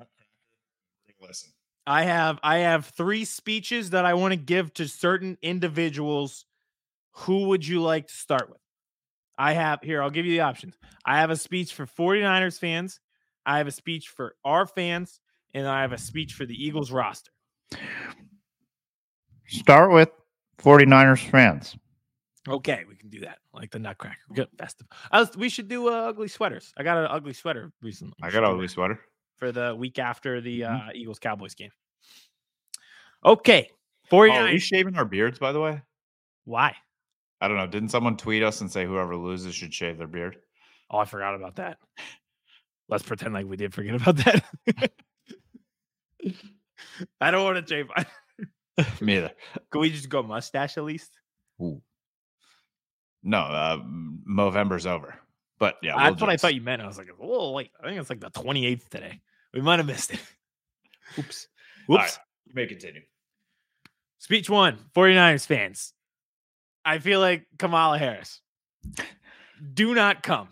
Listen. I have I have three speeches that I want to give to certain individuals. Who would you like to start with? I have here, I'll give you the options. I have a speech for 49ers fans, I have a speech for our fans, and I have a speech for the Eagles roster. Start with 49ers fans. Okay, we can do that. Like the Nutcracker. Good festive. I was, we should do uh, ugly sweaters. I got an ugly sweater recently. I got do a ugly sweater. for the week after the Mhm. uh, Eagles Cowboys game. Okay. Oh, 49ers. are we shaving our beards, by the way? Why? I don't know. Didn't someone tweet us and say whoever loses should shave their beard? Oh, I forgot about that. Let's pretend like we did forget about that. <laughs> I don't want to shave. <laughs> Me either. <laughs> Can we just go mustache at least? Ooh. No, uh, Movember's over. But yeah, That's we'll what I thought you meant. I was like, oh, wait. I think it's like the 28th today. We might have missed it. Oops. Oops. Right, you may continue. Speech one 49ers fans. I feel like Kamala Harris. Do not come.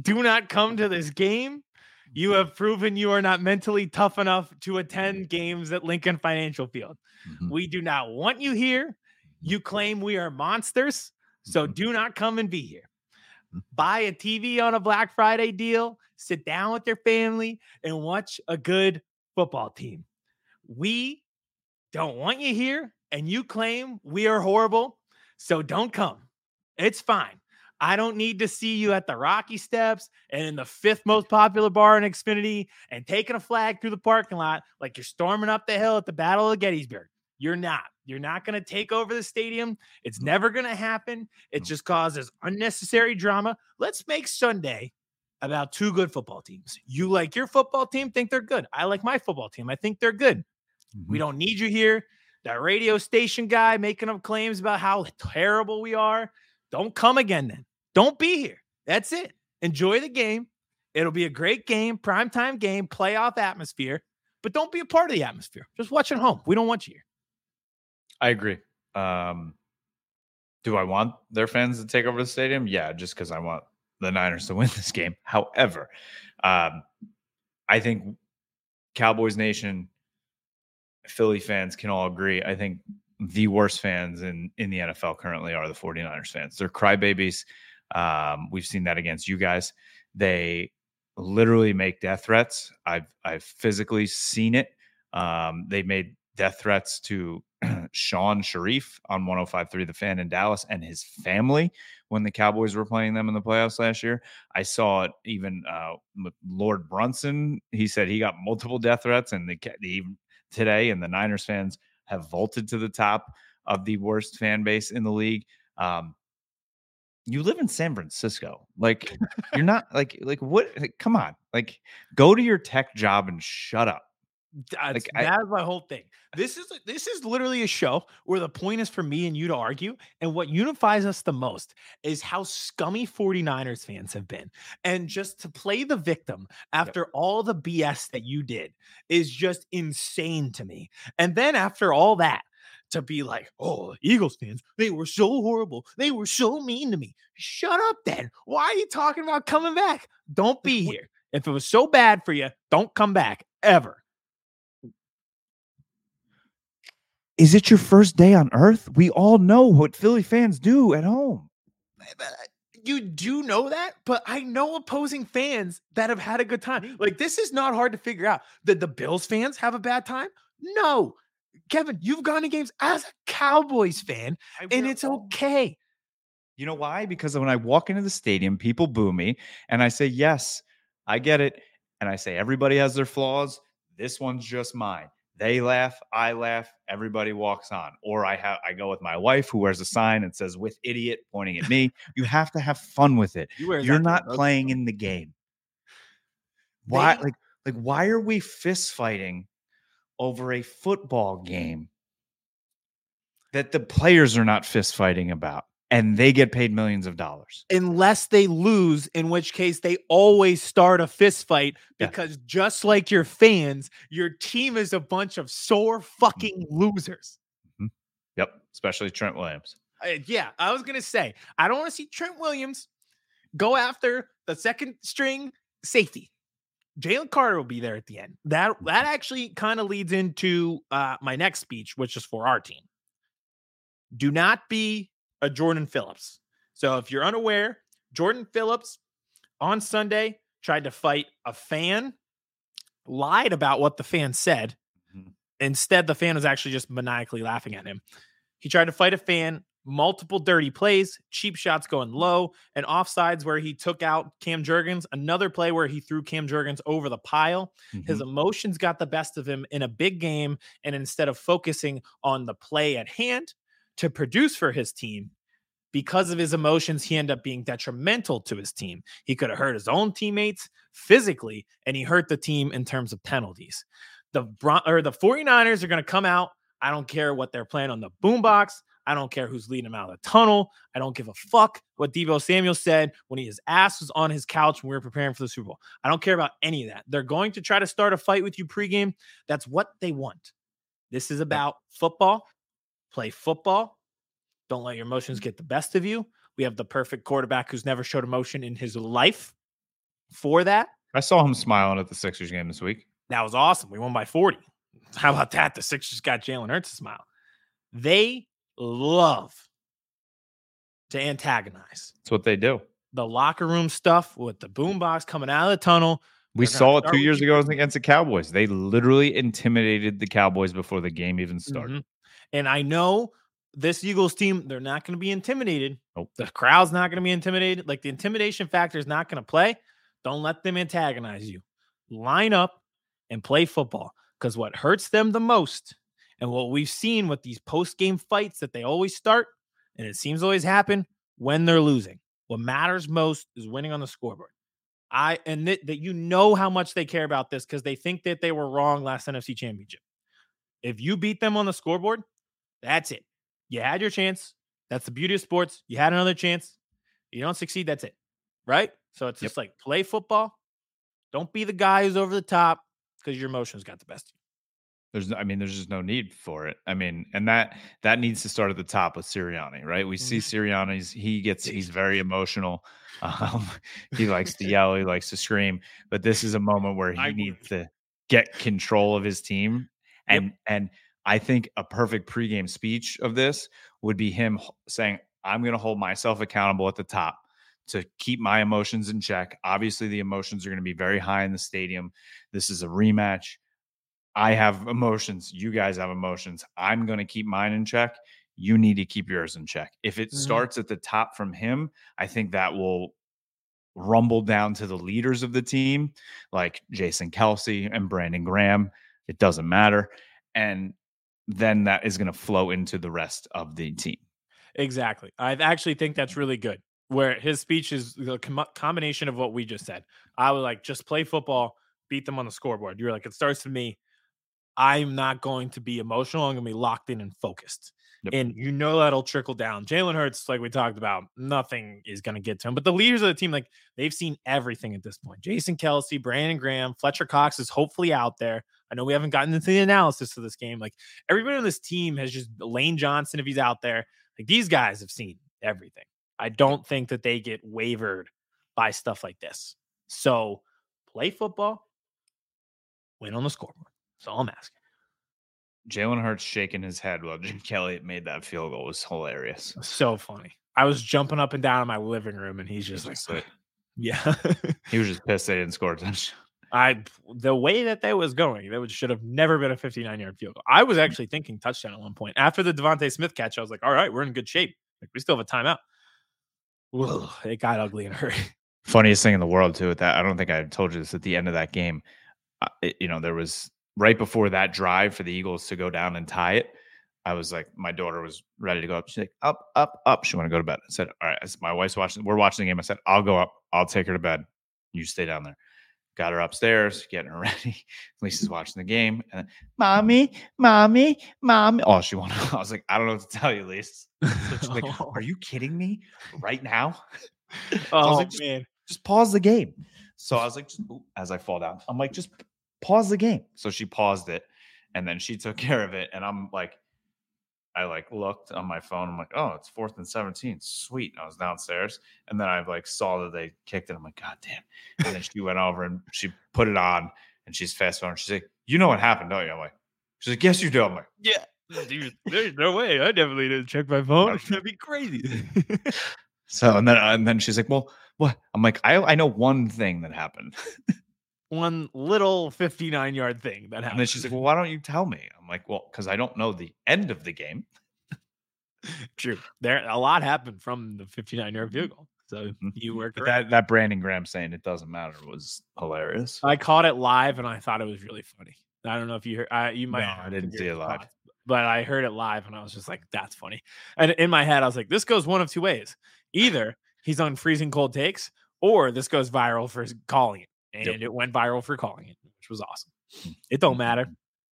Do not come to this game. You have proven you are not mentally tough enough to attend games at Lincoln Financial Field. Mhm. We do not want you here. You claim we are monsters. So Mhm. do not come and be here. Mhm. Buy a TV on a Black Friday deal, sit down with your family, and watch a good football team. We don't want you here, and you claim we are horrible. So don't come. It's fine. I don't need to see you at the Rocky Steps and in the fifth most popular bar in Xfinity and taking a flag through the parking lot like you're storming up the hill at the Battle of Gettysburg. You're not. You're not going to take over the stadium. It's never going to happen. It just causes unnecessary drama. Let's make Sunday about two good football teams. You like your football team, think they're good. I like my football team. I think they're good. We mm-hmm. don't need you here. That radio station guy making up claims about how terrible we are. Don't come again then. Don't be here. That's it. Enjoy the game. It'll be a great game, primetime game, playoff atmosphere, but don't be a part of the atmosphere. Just watch at home. We don't want you here. I agree. Um, do I want their fans to take over the stadium? Yeah, just because I want the Niners to win this game. However, um, I think Cowboys Nation, Philly fans can all agree. I think the worst fans in in the NFL currently are the 49ers fans. They're crybabies. Um, we've seen that against you guys. They literally make death threats. I've I've physically seen it. Um, they made death threats to <clears throat> Shan Shariff on 105.3 The Fan in Dallas and his family when the Cowboys were playing them in the playoffs last year. I saw it even uh, Lord Brunson. He said he got multiple death threats, and the, the even today, and the Niners fans have vaulted to the top of the worst fan base in the league. Um, you live in San Francisco, like you're not like like what? like, come on, like go to your tech job and shut up. That's, uh, Like, I- that's my whole thing. This is this is literally a show where the point is for me and you to argue. And what unifies us the most is how scummy 49ers fans have been. And just to play the victim after all the BS that you did is just insane to me. And then after all that, to be like, oh, Eagles fans, they were so horrible. They were so mean to me. Shut up then. Why are you talking about coming back? Don't be here. If it was so bad for you, don't come back ever. Is it your first day on earth? We all know what Philly fans do at home. uh, you do know that, but I know opposing fans that have had a good time. Like this is not hard to figure out. Did the Bills fans have a bad time? No. Kevin, you've gone to games as a Cowboys fan, and it's okay. You know why? Because when I walk into the stadium, people boo me, and I say, "Yes, I get it," and I say, "Everybody has their flaws. This one's just mine." They laugh, I laugh, everybody walks on. Or I have I go with my wife who wears a sign and says "with idiot" pointing at me. <laughs> you have to have fun with it. You You're not playing in the game. Why They- like like why are we fist fighting over a football game? that the players are not fist fighting about and they get paid millions of dollars. Unless they lose, in which case they always start a fist fight <laughs> Yeah. because just like your fans, your team is a bunch of sore fucking losers. Yep. Especially Trent Williams. Uh, yeah, I was gonna say I don't want to see Trent Williams go after the second string safety. Jalen Carter will be there at the end. That that actually kind of leads into uh, my next speech, which is for our team. Do not be a Jordan Phillips. So if you're unaware, Jordan Phillips on Sunday tried to fight a fan, lied about what the fan said. Mhm. Instead, the fan was actually just maniacally laughing at him. He tried to fight a fan, multiple dirty plays, cheap shots going low, and offsides where he took out Cam Jurgens, another play where he threw Cam Jurgens over the pile. His Mhm. emotions got the best of him in a big game. And instead of focusing on the play at hand to produce for his team, because of his emotions, he ended up being detrimental to his team. He could have hurt his own teammates physically, and he hurt the team in terms of penalties. The Bron- or the 49ers are going to come out. I don't care what they're playing on the boombox. I don't care who's leading him out of the tunnel. I don't give a fuck what Deebo Samuel said when he, his ass was on his couch when we were preparing for the Super Bowl. I don't care about any of that. They're going to try to start a fight with you pregame. That's what they want. This is about football. Play football. Don't let your emotions get the best of you. We have the perfect quarterback who's never showed emotion in his life for that. I saw him smiling at the Sixers game this week. That was awesome. We won by 40. <laughs> How about that? The Sixers got Jalen Hurts to smile. They love to antagonize That's what they do. the locker room stuff with the boombox coming out of the tunnel. We saw it two years ago against the Cowboys. They literally intimidated the Cowboys before the game even started. Mhm. And I know this Eagles team, they're not going to be intimidated. Nope. The crowd's not going to be intimidated. Like the intimidation factor is not going to play. Don't let them antagonize you. Line up and play football because what hurts them the most and what we've seen with these post game fights that they always start, and it seems always happen when they're losing. What matters most is winning on the scoreboard. I and that, that you know how much they care about this because they think that they were wrong last NFC championship. If you beat them on the scoreboard, that's it. You had your chance. That's the beauty of sports. You had another chance. You don't succeed, that's it. Right? So it's Yep. just like play football. Don't be the guy who's over the top because your emotions got the best of you. There's, I mean, there's just no need for it. I mean, and that that needs to start at the top with Sirianni, right? We see Mm-hmm. Sirianni's he gets he's very emotional. <laughs> Um, he <laughs> likes to yell, he likes to scream, but this is a moment where he I needs to get control of his team. Yep. And and I think a perfect pregame speech of this would be him saying, "I'm going to hold myself accountable at the top." To keep my emotions in check. Obviously, the emotions are going to be very high in the stadium. This is a rematch. I have emotions. You guys have emotions. I'm going to keep mine in check. You need to keep yours in check. If it Mhm. starts at the top from him, I think that will rumble down to the leaders of the team, like Jason Kelce and Brandon Graham. It doesn't matter. And then that is going to flow into the rest of the team. Exactly. I actually think that's really good. Where his speech is the com- combination of what we just said. I was like, just play football, beat them on the scoreboard. You're like, it starts with me. I'm not going to be emotional. I'm going to be locked in and focused. Yep. And you know that'll trickle down. Jalen Hurts, like we talked about, nothing is going to get to him. But the leaders of the team, like they've seen everything at this point. Jason Kelce, Brandon Graham, Fletcher Cox is hopefully out there. I know we haven't gotten into the analysis of this game. Like everybody on this team has just Lane Johnson, if he's out there, like these guys have seen everything. I don't think that they get wavered by stuff like this. So play football, win on the scoreboard. That's all I'm asking. Jalen Hurts shaking his head while Jim Kelly made that field goal was hilarious. So funny. I was jumping up and down in my living room, and he's just like, Just like- <sighs> yeah. <laughs> he was just pissed they didn't score a touchdown. I the way that that was going, that should have never been a 59 yard field goal. I was actually thinking touchdown at one point. After the DeVonta Smith catch, I was like, all right, we're in good shape. Like we still have a timeout. Whoa, it got ugly in a hurry. funniest thing in the world too with that i don't think i told you this at the end of that game uh, it- you know there was right before that drive for the eagles to go down and tie it i was like my daughter was ready to go up she's like up up up she want to go to bed i said all right I said, my wife's watching we're watching the game i said i'll go up i'll take her to bed you stay down there got her upstairs, getting her <laughs> ready. Lisa's watching the game, and mommy, mommy, mommy. Oh, she wanted. <laughs> I was like, I don't know what to tell you, Lisa. She's like, <laughs> Are you kidding me right now? I was oh like, just, man, just pause the game. So I was like, ooh, as I fall down, I'm like, just pause the game. So she paused it, and then she took care of it, and I'm like. I like looked on my phone. I'm like, oh, it's fourth and 17. Sweet. I was downstairs. And then I like saw that they kicked it. I'm like, God damn. And then she went over and she put it on and she's fast forward. She's like, You know what happened, don't you? I'm like, She's like, Yes, you do. I'm like, yeah. Dude, there's no way. I definitely didn't check my <laughs> phone. That'd be crazy. So and then and then she's like, Well, what? I'm like, I I know one thing that happened. <laughs> One little 59 yard thing that happened. And then she's like, Well, why don't you tell me? I'm like, Well, because I don't know the end of the game. <laughs> True. There a lot happened from the 59 yard field goal. So Mhm. you were that that Brandon Graham saying it doesn't matter was hilarious. I caught it live and I thought it was really funny. I don't know if you heard. I, you might. No, I didn't see it live. but I heard it live and I was just like, "That's funny." And in my head, I was like, "This goes one of two ways: either he's on freezing cold takes, or this goes viral for calling it." And Yep. it went viral for calling it, which was awesome. It don't matter.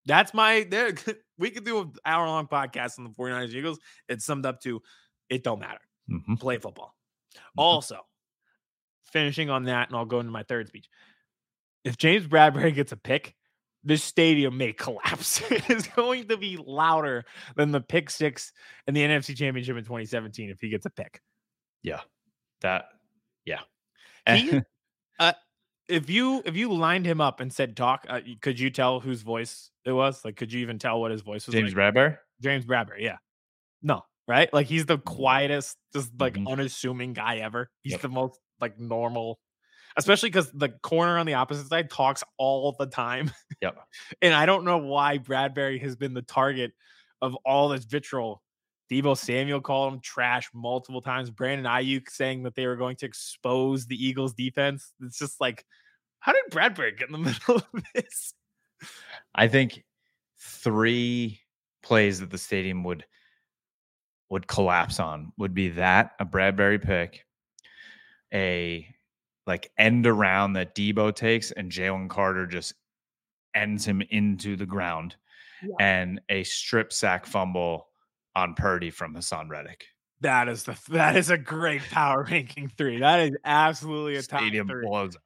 That's my. There, <laughs> we could do an hour long podcast on the 49ers Eagles. It's summed up to, "It don't matter." Mhm. play football. Mhm. Also, finishing on that, and I'll go into my third speech. If James Bradberry gets a pick, this stadium may <laughs> collapse. it's going to be louder than the pick six in the NFC Championship in 2017 if he gets a pick. Yeah. That yeah. He- <laughs> If you if you lined him up and said talk, uh, could you tell whose voice it was? Like, could you even tell what his voice was? James like? Bradberry? James Bradberry, yeah. No, right? Like he's the quietest, just like Mhm. unassuming guy ever. He's Yep. the most like normal, especially because the corner on the opposite side talks all the time. Yep. <laughs> and I don't know why Bradberry has been the target of all this vitriol. Deebo Samuel called him trash multiple times. Brandon Aiyuk saying that they were going to expose the Eagles defense. It's just like, how did Bradberry get in the <laughs> middle of this? I think three plays that the stadium would would collapse on would be that a Bradberry pick, a like end around that Deebo takes, and Jalen Carter just ends him into the ground, Yeah. and a strip sack fumble on Purdy from Haason Reddick. That is the <laughs> that is a great power ranking three. That is absolutely a top Stadium three. blows.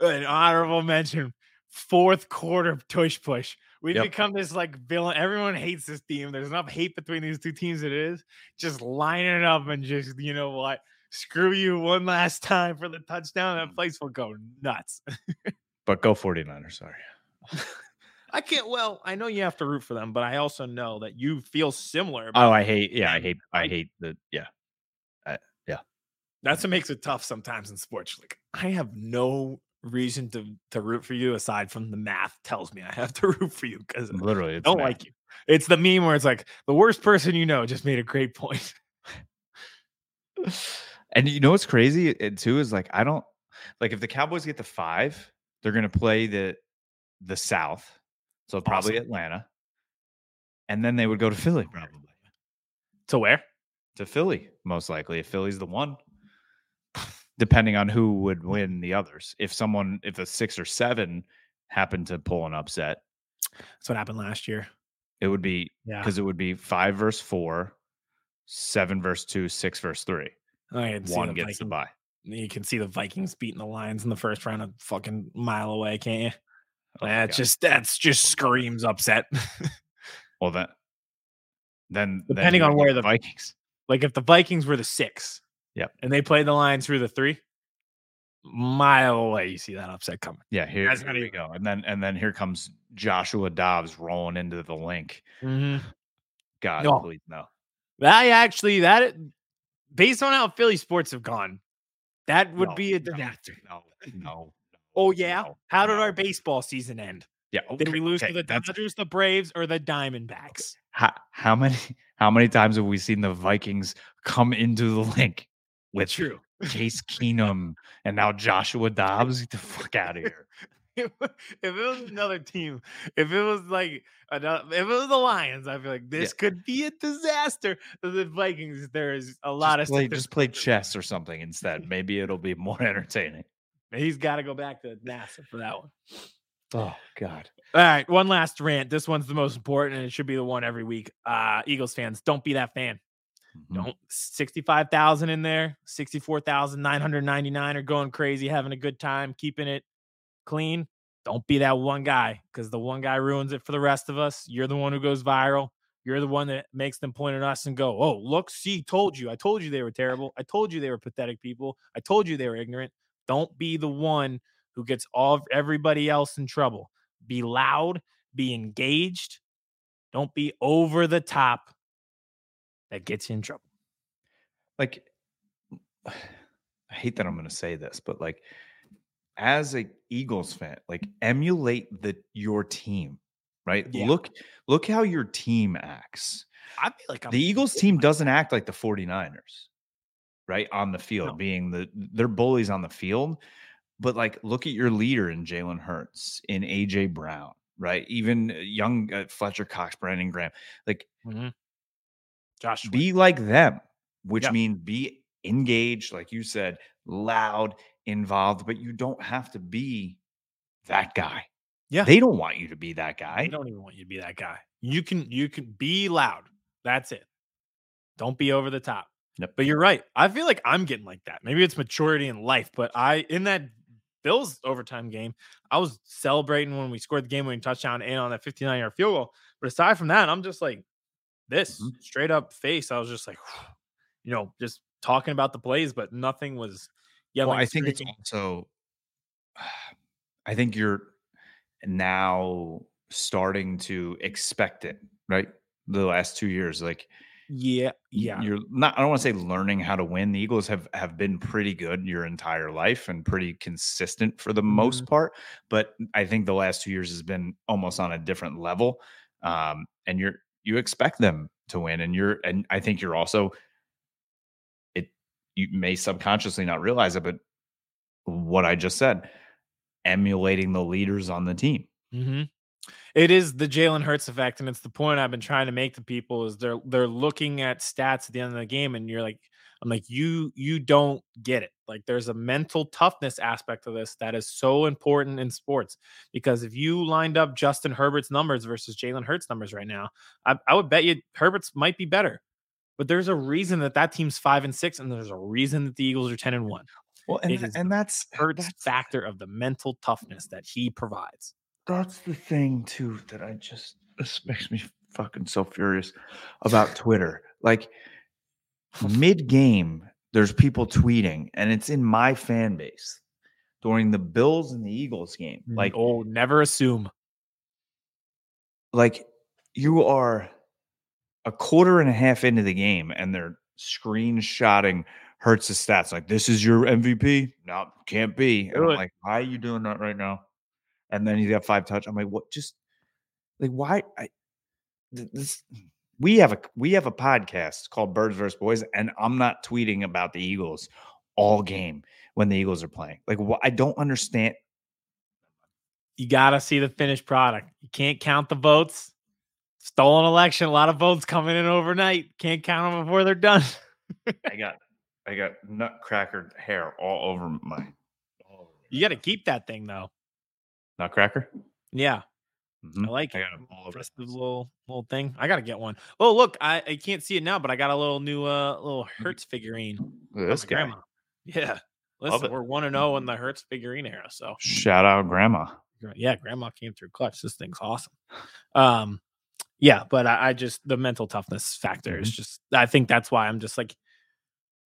An honorable mention. Fourth quarter tush push. We've Yep. become this like villain. Everyone hates this team. There's enough hate between these two teams. It is just lining it up and just you know what? Screw you one last time for the touchdown. That mm. place will go nuts. <laughs> But go 49ers, sorry. <laughs> I can't. Well, I know you have to root for them, but I also know that you feel similar. Oh, I hate. Yeah, I hate. I hate the. Yeah, Yeah. That's what makes it tough sometimes in sports. Like I have no reason to to root for you aside from the math tells me I have to <laughs> root for you because literally. It's don't mad. like you. It's the meme where it's like the worst person you know just made a great point. <laughs> And you know what's crazy it, too is like I don't like if the Cowboys get the five, they're gonna play the the South, so probably Awesome. Atlanta, and then they would go to Philly probably To where? to Philly most likely if Philly's the one, depending on who would win the others. If someone if a six or seven happened to pull an upset, That's what happened last year. it would be Yeah. because it would be five versus four, seven versus two, six versus three. I One the gets the Vikings- bye. You can see the Vikings beating the Lions in the first round a fucking mile away, can't you? Oh my That's just that's just Would love it. screams upset. <laughs> Well, then, then then Depending you on where the- Vikings. like if the Vikings were the six, Yep. and they played the Lions through the three, mile away, you see that upset coming. Yeah, here, That's here we go. And then and then here comes Joshua Dobbs rolling into the Linc. Mm-hmm. God, No. please no. That actually that based on how Philly sports have gone, that would No, be a disaster. No, no. Oh yeah. how did our baseball season end? Yeah, oh, Did we lose okay, to the Dodgers, the Braves, or the oh, Diamondbacks? How, how many <laughs> how many times have we seen the Vikings come into the Linc with True. Case <laughs> Keenum and now Joshua Dobbs? Get the fuck out of <laughs> here. if it was another team, if it was like another, if it was the Lions, I feel like this could be a disaster. The Vikings, there is a lot just of play, stuff just play chess or something instead. Maybe it'll be more entertaining. He's got to go back to NASA for that one. Oh God. All right, one last rant. This one's the most important, and it should be the one every week. Uh, Eagles fans, don't be that fan. Mhm. Don't 65,000 in there, 64,999 are going crazy, having a good time, keeping it clean. Don't be that one guy because the one guy ruins it for the rest of us. You're the one who goes viral. You're the one that makes them point at us and go, Oh, look, see, told you. I told you they were terrible. I told you they were pathetic people. I told you they were ignorant. Don't be the one who gets all everybody else in trouble. Be loud, be engaged. Don't be over the top. That gets you in trouble. like <sighs> I hate that I'm going to say this, but like as a Eagles fan, like emulate the your team, right? Yeah. Look look how your team acts. I feel like I'm the Eagles team doesn't act like the 49ers, right? On the field, No. being the they're bullies on the field. But like look at your leader in Jalen Hurts, in AJ Brown, right? Even uh, young uh, Fletcher Cox, Brandon Graham. Like Mhm. Josh. Be like them, which Yeah. means be engaged, like you said, loud, involved, but you don't have to be that guy. Yeah. They don't want you to be that guy. They don't even want you to be that guy. You can you can be loud. That's it. Don't be over the top. Yep. But you're right. I feel like I'm getting like that. Maybe it's maturity in life, but I in that Bills overtime game, I was celebrating when we scored the game winning touchdown and on that 59 yard field goal. But aside from that, I'm just like this Mhm. straight up face. I was just like, you know, just talking about the plays, but nothing was yelling. Well, I think it's also, <sighs> I think you're now starting to expect it, right? The last two years, like yeah, yeah. you're not. I don't want to say learning how to win. The Eagles have have been pretty good your entire life and pretty consistent for the most Mhm. part. But I think the last two years has been almost on a different level. Um, and you're you expect them to win, and you're and I think you're also it. You may subconsciously not realize it, but what I just said, emulating the leaders on the team. hmm It is the Jalen Hurts effect, and it's the point I've been trying to make to people is they're they're looking at stats at the end of the game, and you're like, I'm like, you you don't get it. Like, there's a mental toughness aspect of this that is so important in sports because if you lined up Justin Herbert's numbers versus Jalen Hurts numbers right now, I, I would bet you Herbert's might be better. But there's a reason that that team's five and six, and there's a reason that the Eagles are ten and one. Well, and and, tha- and and that's Hurts factor of the mental toughness that he provides. That's the thing too that I just this makes me fucking so furious about Twitter. Like mid game, there's people tweeting, and it's in my fan base during the Bills and the Eagles game. Mm, like, oh, never assume. like you are a quarter and a half into the game, and they're screenshotting Hurts' the stats. Like, this is your MVP? No, can't be. And I'm like, why are you doing that right now? And then he's got five touch. I'm like, what? Just like why? I this we have a we have a podcast called Birds vs Boys, and I'm not tweeting about the Eagles all game when the Eagles are playing. Like, wh- I don't understand. You gotta see the finished product. You can't count the votes. Stolen election, a lot of votes coming in overnight. Can't count them before they're done. I got I got nutcracker hair all over my You got to keep that thing though. Nutcracker. Yeah, Mhm. I like I got it all over. Impressive little little thing. I gotta get one. Oh, look, I, I can't see it now, but I got a little new uh little Hurts figurine. This guy. grandma. Yeah. Listen, we're one and zero in the Hurts figurine era. So Shout out, Grandma. Yeah, grandma came through clutch. This thing's awesome. Um, yeah, but I, I just the mental toughness factor is just. I think that's why I'm just like,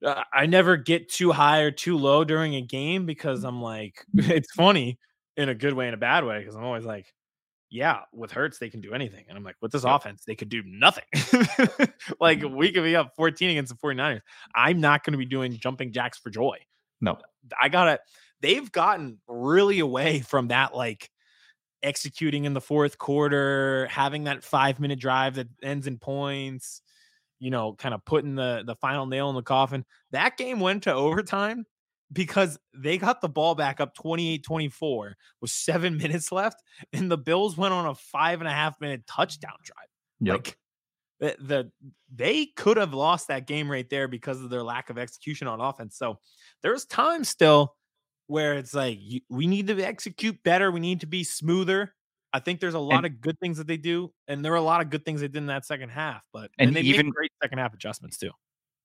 uh, I never get too high or too low during a game because I'm like, <laughs> it's funny in a good way and a bad way because I'm always like, yeah, with Hurts they can do anything, and I'm like, with this Yep. offense they could do nothing. <laughs> like mm-hmm. we could be up 14 against the 49ers. I'm not going to be doing jumping jacks for joy. No. I gotta. They've gotten really away from that, like executing in the fourth quarter, having that five minute drive that ends in points. You know, kind of putting the the final nail in the coffin. That game went to overtime because they got the ball back up 28-24 with seven <laughs> minutes left, and the Bills went on a five and a half minute touchdown drive. Yep. Like the, the they could have lost that game right there because of their lack of execution on offense. So there's time still. where it's like you, we need to execute better. We need to be smoother. I think there's a lot And- of good things that they do, and there are a lot of good things they did in that second half. But And and, they even- made great second half adjustments too.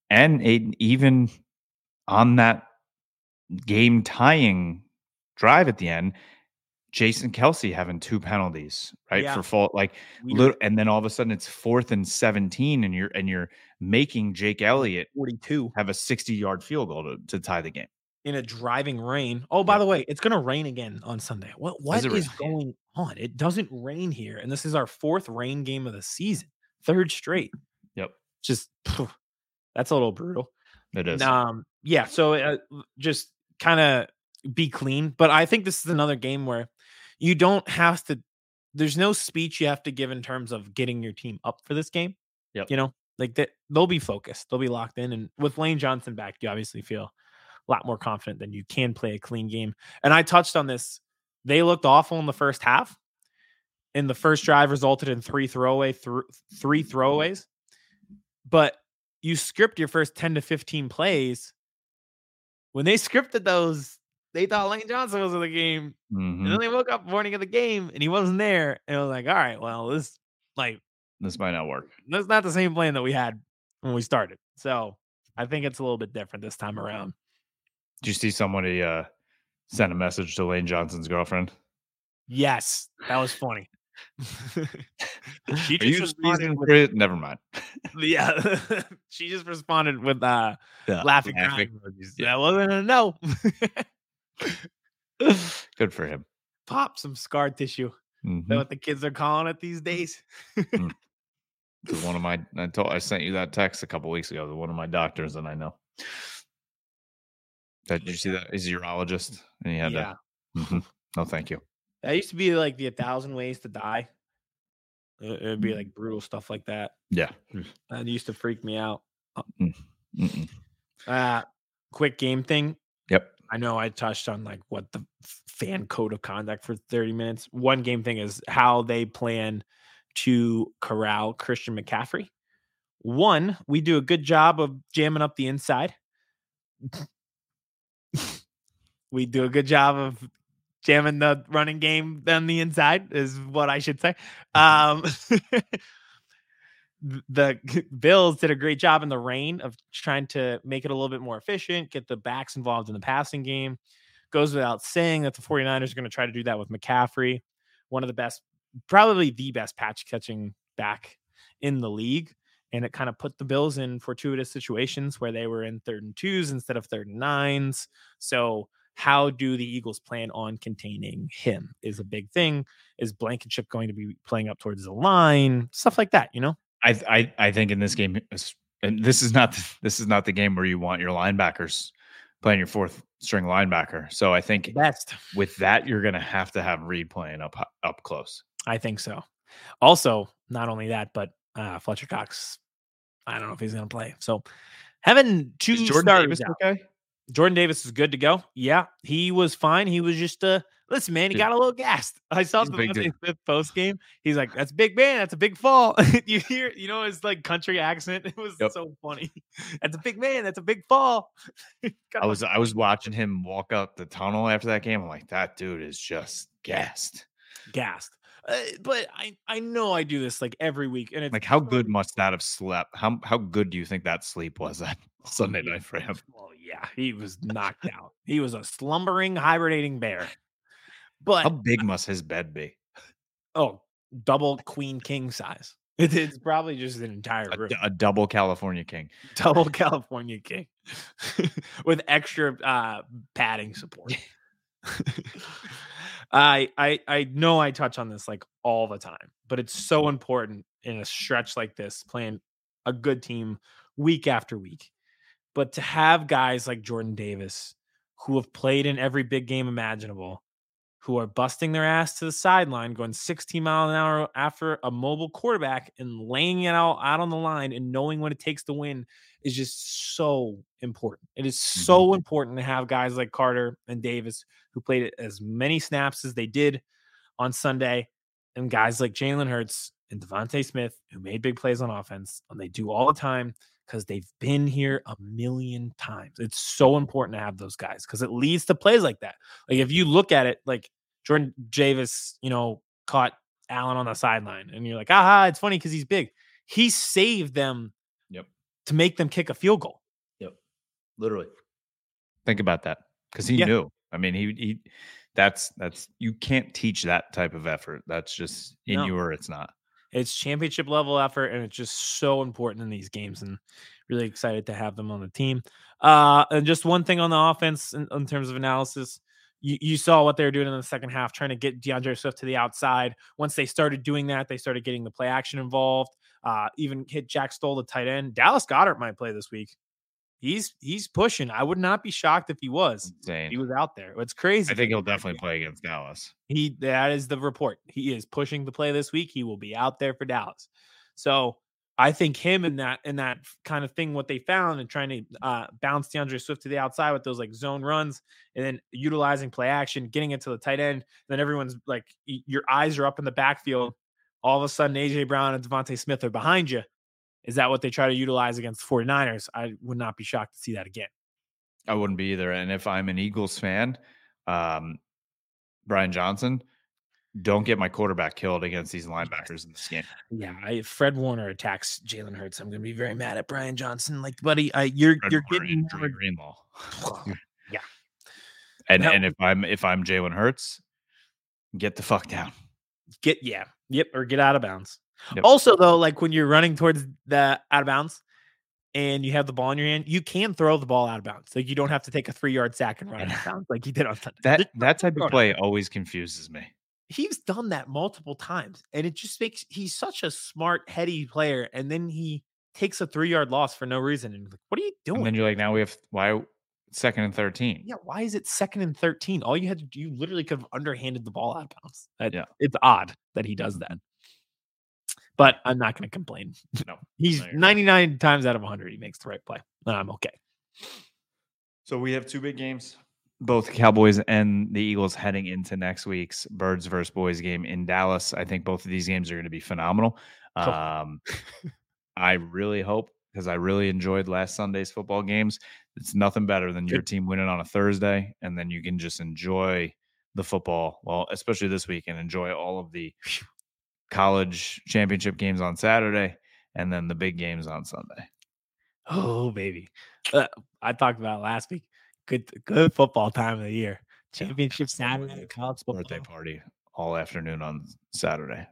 And Aiden, even on that game tying drive at the end, Jason Kelce having two penalties, right? Yeah. For fault, like Weird. lit- and then all of a sudden it's fourth and 17, and you're and you're making Jake Elliott 42 have a 60 yard field goal to, to tie the game. in a driving rain. Oh, by Yeah. the way, it's gonna rain again on Sunday. What what is really? going on? It doesn't rain here, and this is our fourth rain game of the season, third straight. Yep. Just that's a little brutal. It is. Um, yeah. So uh, just kind of be clean. But I think this is another game where you don't have to. There's no speech you have to give in terms of getting your team up for this game. Yep. You know, like that they'll be focused. They'll be locked in. And with Lane Johnson back, you obviously feel a lot more confident than you can play a clean game. And I touched on this. They looked awful in the first half. And the first drive resulted in three throwaway through three throwaways. But you script your first 10 to 15 plays. When they scripted those, they thought Lane Johnson was in the game. Mhm. And then they woke up morning of the game and he wasn't there. And it was like, all right, well, this like This might not work. that's not the same plan that we had when we started. So I think it's a little bit different this time around. Did you see somebody uh, send a message to Lane Johnson's girlfriend? Yes, that was funny. <laughs> she Are you just responded with? Never mind. <laughs> yeah, <laughs> she just responded with uh Yeah, laughing, laughing. Yeah. That wasn't a no. Good for him. Pop some scar tissue. Is Mhm. that what the kids are calling it these days? 'Cause One of my, I told, I sent you that text a couple weeks ago. One of my doctors, and I know. That, did you see that? He's a urologist, and he had yeah. to. Mhm. No, thank you. That used to be like the a thousand ways to die. It would be mm. like brutal stuff like that. Yeah. Mm. That used to freak me out. Uh, mm. Mm-mm. Uh quick game thing. Yep. I know I touched on like what the fan code of conduct for 30 minutes. One game thing is how they plan to corral Christian McCaffrey. One, we do a good job of jamming up the inside. <laughs> we do a good job of jamming the running game on the inside, is what I should say. Um, <laughs> the <laughs> Bills did a great job in the rain of trying to make it a little bit more efficient, get the backs involved in the passing game. Goes without saying that the 49ers are going to try to do that with McCaffrey, one of the best, probably the best patch catching back in the league. And it kind of put the Bills in fortuitous situations where they were in third and twos instead of third and nines. So, how do the Eagles plan on containing him? Is a big thing. Is Blankenship going to be playing up towards the line? Stuff like that, you know? I, I, I think in this game, and this is not, the, this is not the game where you want your linebackers playing your fourth string linebacker. So I think Best. with that, you're going to have to have Reed playing up, up close. I think so. Also, not only that, but uh, Fletcher Cox. I don't know if he's going to play. So having two Jordan Davis out. okay? Jordan Davis is good to go. Yeah, he was fine. He was just uh listen, man, he got a little gassed. <laughs> I saw He's the big DeVonta dude. Smith post game. He's like, "That's big man. That's a big fall." <laughs> you hear, you know, his like country accent. <laughs> It was Yep. so funny. That's a big man. That's a big fall. I was I was watching him walk up the tunnel after that game. I'm like, that dude is just gassed. gassed. Uh, but I I know I do this like every week, and it's Like, how good must that have slept? How how good do you think that sleep was that Sunday night for him? <laughs> Well, yeah, he was knocked out. He was a slumbering, hibernating bear. But How big must his bed be? oh, double queen king size. <laughs> It- it's probably just an entire A, room. d- a double California king. <laughs> double California king with extra uh padding support. I I I know I touch on this like all the time, but it's so important in a stretch like this playing a good team week after week. But to have guys like Jordan Davis who have played in every big game imaginable, who are busting their ass to the sideline, going 16 mile an hour after a mobile quarterback and laying it out out on the line and knowing what it takes to win is just so important. It is mm-hmm. so important to have guys like Carter and Davis who played it as many snaps as they did on Sunday, and guys like Jalen Hurts and DeVonta Smith who made big plays on offense, and they do all the time. Because they've been here a million times. It's so mm. important to have those guys because it leads to plays like that. Like if you look at it, like Jordan Javis, you know, caught Allen on the sideline, and you're like, aha, it's funny because he's big. He saved them Yep. to make them kick a field goal. Yep. Literally. Think about that. Because he Yeah. knew. I mean, he he that's that's you can't teach that type of effort. That's just in No. you or it's not. It's championship level effort, and it's just so important in these games. And really excited to have them on the team. Uh, and just one thing on the offense in, in terms of analysis. You, you saw what they were doing in the second half, trying to get D'Andre Swift to the outside. Once they started doing that, they started getting the play action involved. Uh, even hit Jack Stoll, the tight end. Dallas Goedert might play this week. He's he's pushing. I would not be shocked if he was. Insane. He was out there. It's crazy. I think he'll definitely play against Dallas. He that is the report. He is pushing to play this week. He will be out there for Dallas. So I think him and that and that kind of thing, what they found and trying to uh, bounce D'Andre Swift to the outside with those like zone runs and then utilizing play action, getting it to the tight end. Then everyone's like, your eyes are up in the backfield. All of a sudden, AJ Brown and DeVonta Smith are behind you. Is that what they try to utilize against the 49ers? I would not be shocked to see that again. I wouldn't be either. And if I'm an Eagles fan, um, Brian Johnson, don't get my quarterback killed against these linebackers in this game. Yeah, I, if Fred Warner attacks Jalen Hurts, I'm going to be very mad at Brian Johnson. Like, buddy, I, you're Fred you're Warner getting more, Greenlaw. <laughs> Yeah. And Now- and if I'm if I'm Jalen Hurts, get the fuck down. get yeah, yep, or get out of bounds. Yep. Also, though, like when you're running towards the out of bounds and you have the ball in your hand, you can throw the ball out of bounds. Like you don't have to take a three yard sack and run out of bounds like he did on Sunday. That that type of play always confuses me. He's done that multiple times, and it just makes he's such a smart, heady player, and then he takes a three yard loss for no reason. And you're like, what are you doing? And then you're like, now we have why second and thirteen. Yeah, why is it second and 13? All you had to do, you literally could have underhanded the ball out of bounds. That- Yeah. It's odd that he does that. But I'm not going to complain. <laughs> No. He's No, you're not. 99 times out of 100. He makes the right play. And I'm okay. So we have two big games. Both Cowboys and the Eagles heading into next week's Birds versus Boys game in Dallas. I think both of these games are going to be phenomenal. Cool. Um, <laughs> I really hope because I really enjoyed last Sunday's football games. It's nothing better than your team winning on a Thursday, and then you can just enjoy the football. Well, especially this week, and enjoy all of the college championship games on Saturday, and then the big games on Sunday. Oh, baby. Uh, I talked about last week. Good, good football time of the year. Championship Saturday, college football. Birthday party all afternoon on Saturday.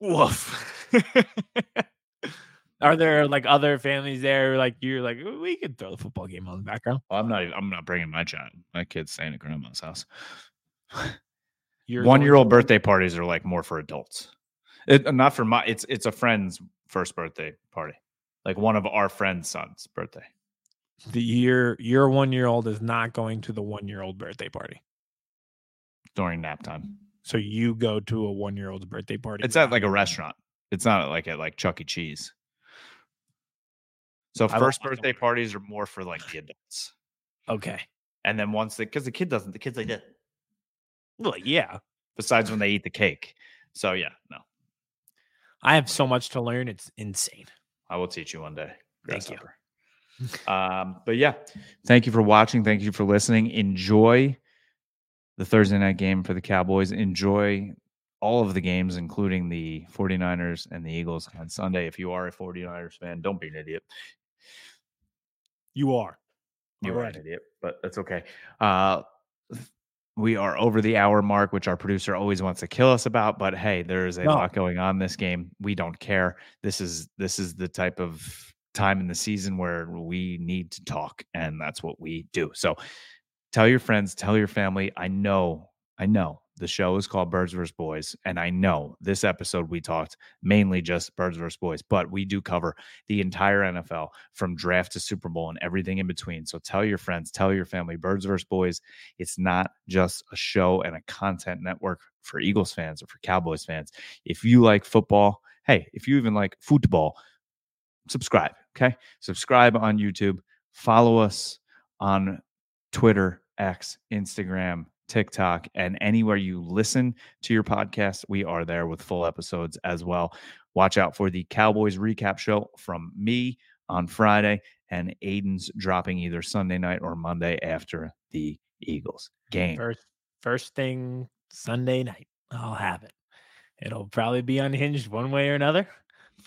Woof. <laughs> Are there like other families there? Like you're like we could throw the football game on the background. Well, I'm not. even- I'm not bringing my child. My kid's staying at grandma's house. You're one year old to- birthday parties are like more for adults. It, uh, not for my. It's it's a friend's first birthday party, like one of our friends' son's birthday. The year your one year old is not going to the one year old birthday party. during nap time. So you go to a one year old's birthday party. It's at like a restaurant. It's not like at like Chuck E. Cheese. So I first birthday parties are more for like the adults, Okay. and then once the because the kid doesn't, the kid's like that. Well, yeah. Besides when they eat the cake. So yeah, no, I have so much to learn. It's insane. I will teach you one day. Thank you. um, but yeah, thank you for watching. Thank you for listening. Enjoy the Thursday night game for the Cowboys. Enjoy all of the games, including the 49ers and the Eagles on Sunday. If you are a 49ers fan, don't be an idiot. You are. You are Alright. an idiot, but that's okay. Uh, we are over the hour mark, which our producer always wants to kill us about. But hey, there is a No. lot going on this game. We don't care. This is this is the type of time in the season where we need to talk, and that's what we do. So tell your friends, tell your family. I know, I know the show is called Birds vs. Boys, and I know this episode we talked mainly just Birds vs. Boys, but we do cover the entire NFL from draft to Super Bowl and everything in between. So tell your friends, tell your family, Birds vs. Boys. It's not just a show and a content network for Eagles fans or for Cowboys fans. If you like football, hey, if you even like football, subscribe. Okay. Subscribe on YouTube. Follow us on Twitter, X, Instagram, TikTok, and anywhere you listen to your podcast. We are there with full episodes as well. watch out for the Cowboys recap show from me on Friday, and Aidan's dropping either Sunday night or Monday after the Eagles game. First, first thing Sunday night, I'll have it. It'll probably be unhinged one way or another.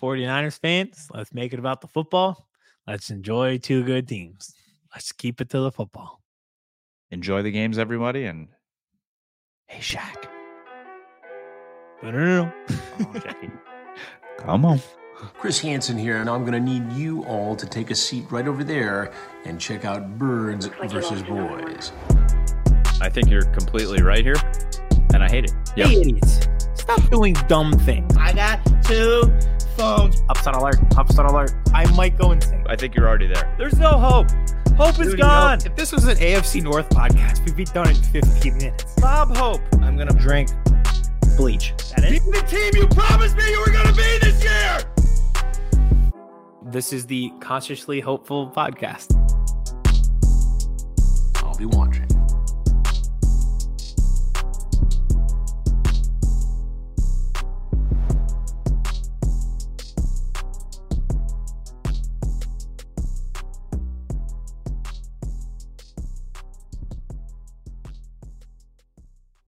49ers fans, let's make it about the football. Let's enjoy two good teams. Let's keep it to the football. Enjoy the games, everybody, and hey, Shaq. No, no, no. Come <laughs> on. Chris Hansen here, and I'm going to need you all to take a seat right over there and check out Birds versus Boys. I think you're completely right here, and I hate it. Yep. Idiots. Stop doing dumb things. I got two phones. Upset alert. Upset alert. I might go insane. I think you're already there. There's no hope. Hope is gone. If this was an AFC North podcast, we'd be done in 15 minutes. Bob Hope. I'm going to drink bleach. That is? Be the team you promised me you were going to be this year. This is the Consciously Hopeful podcast. I'll be watching.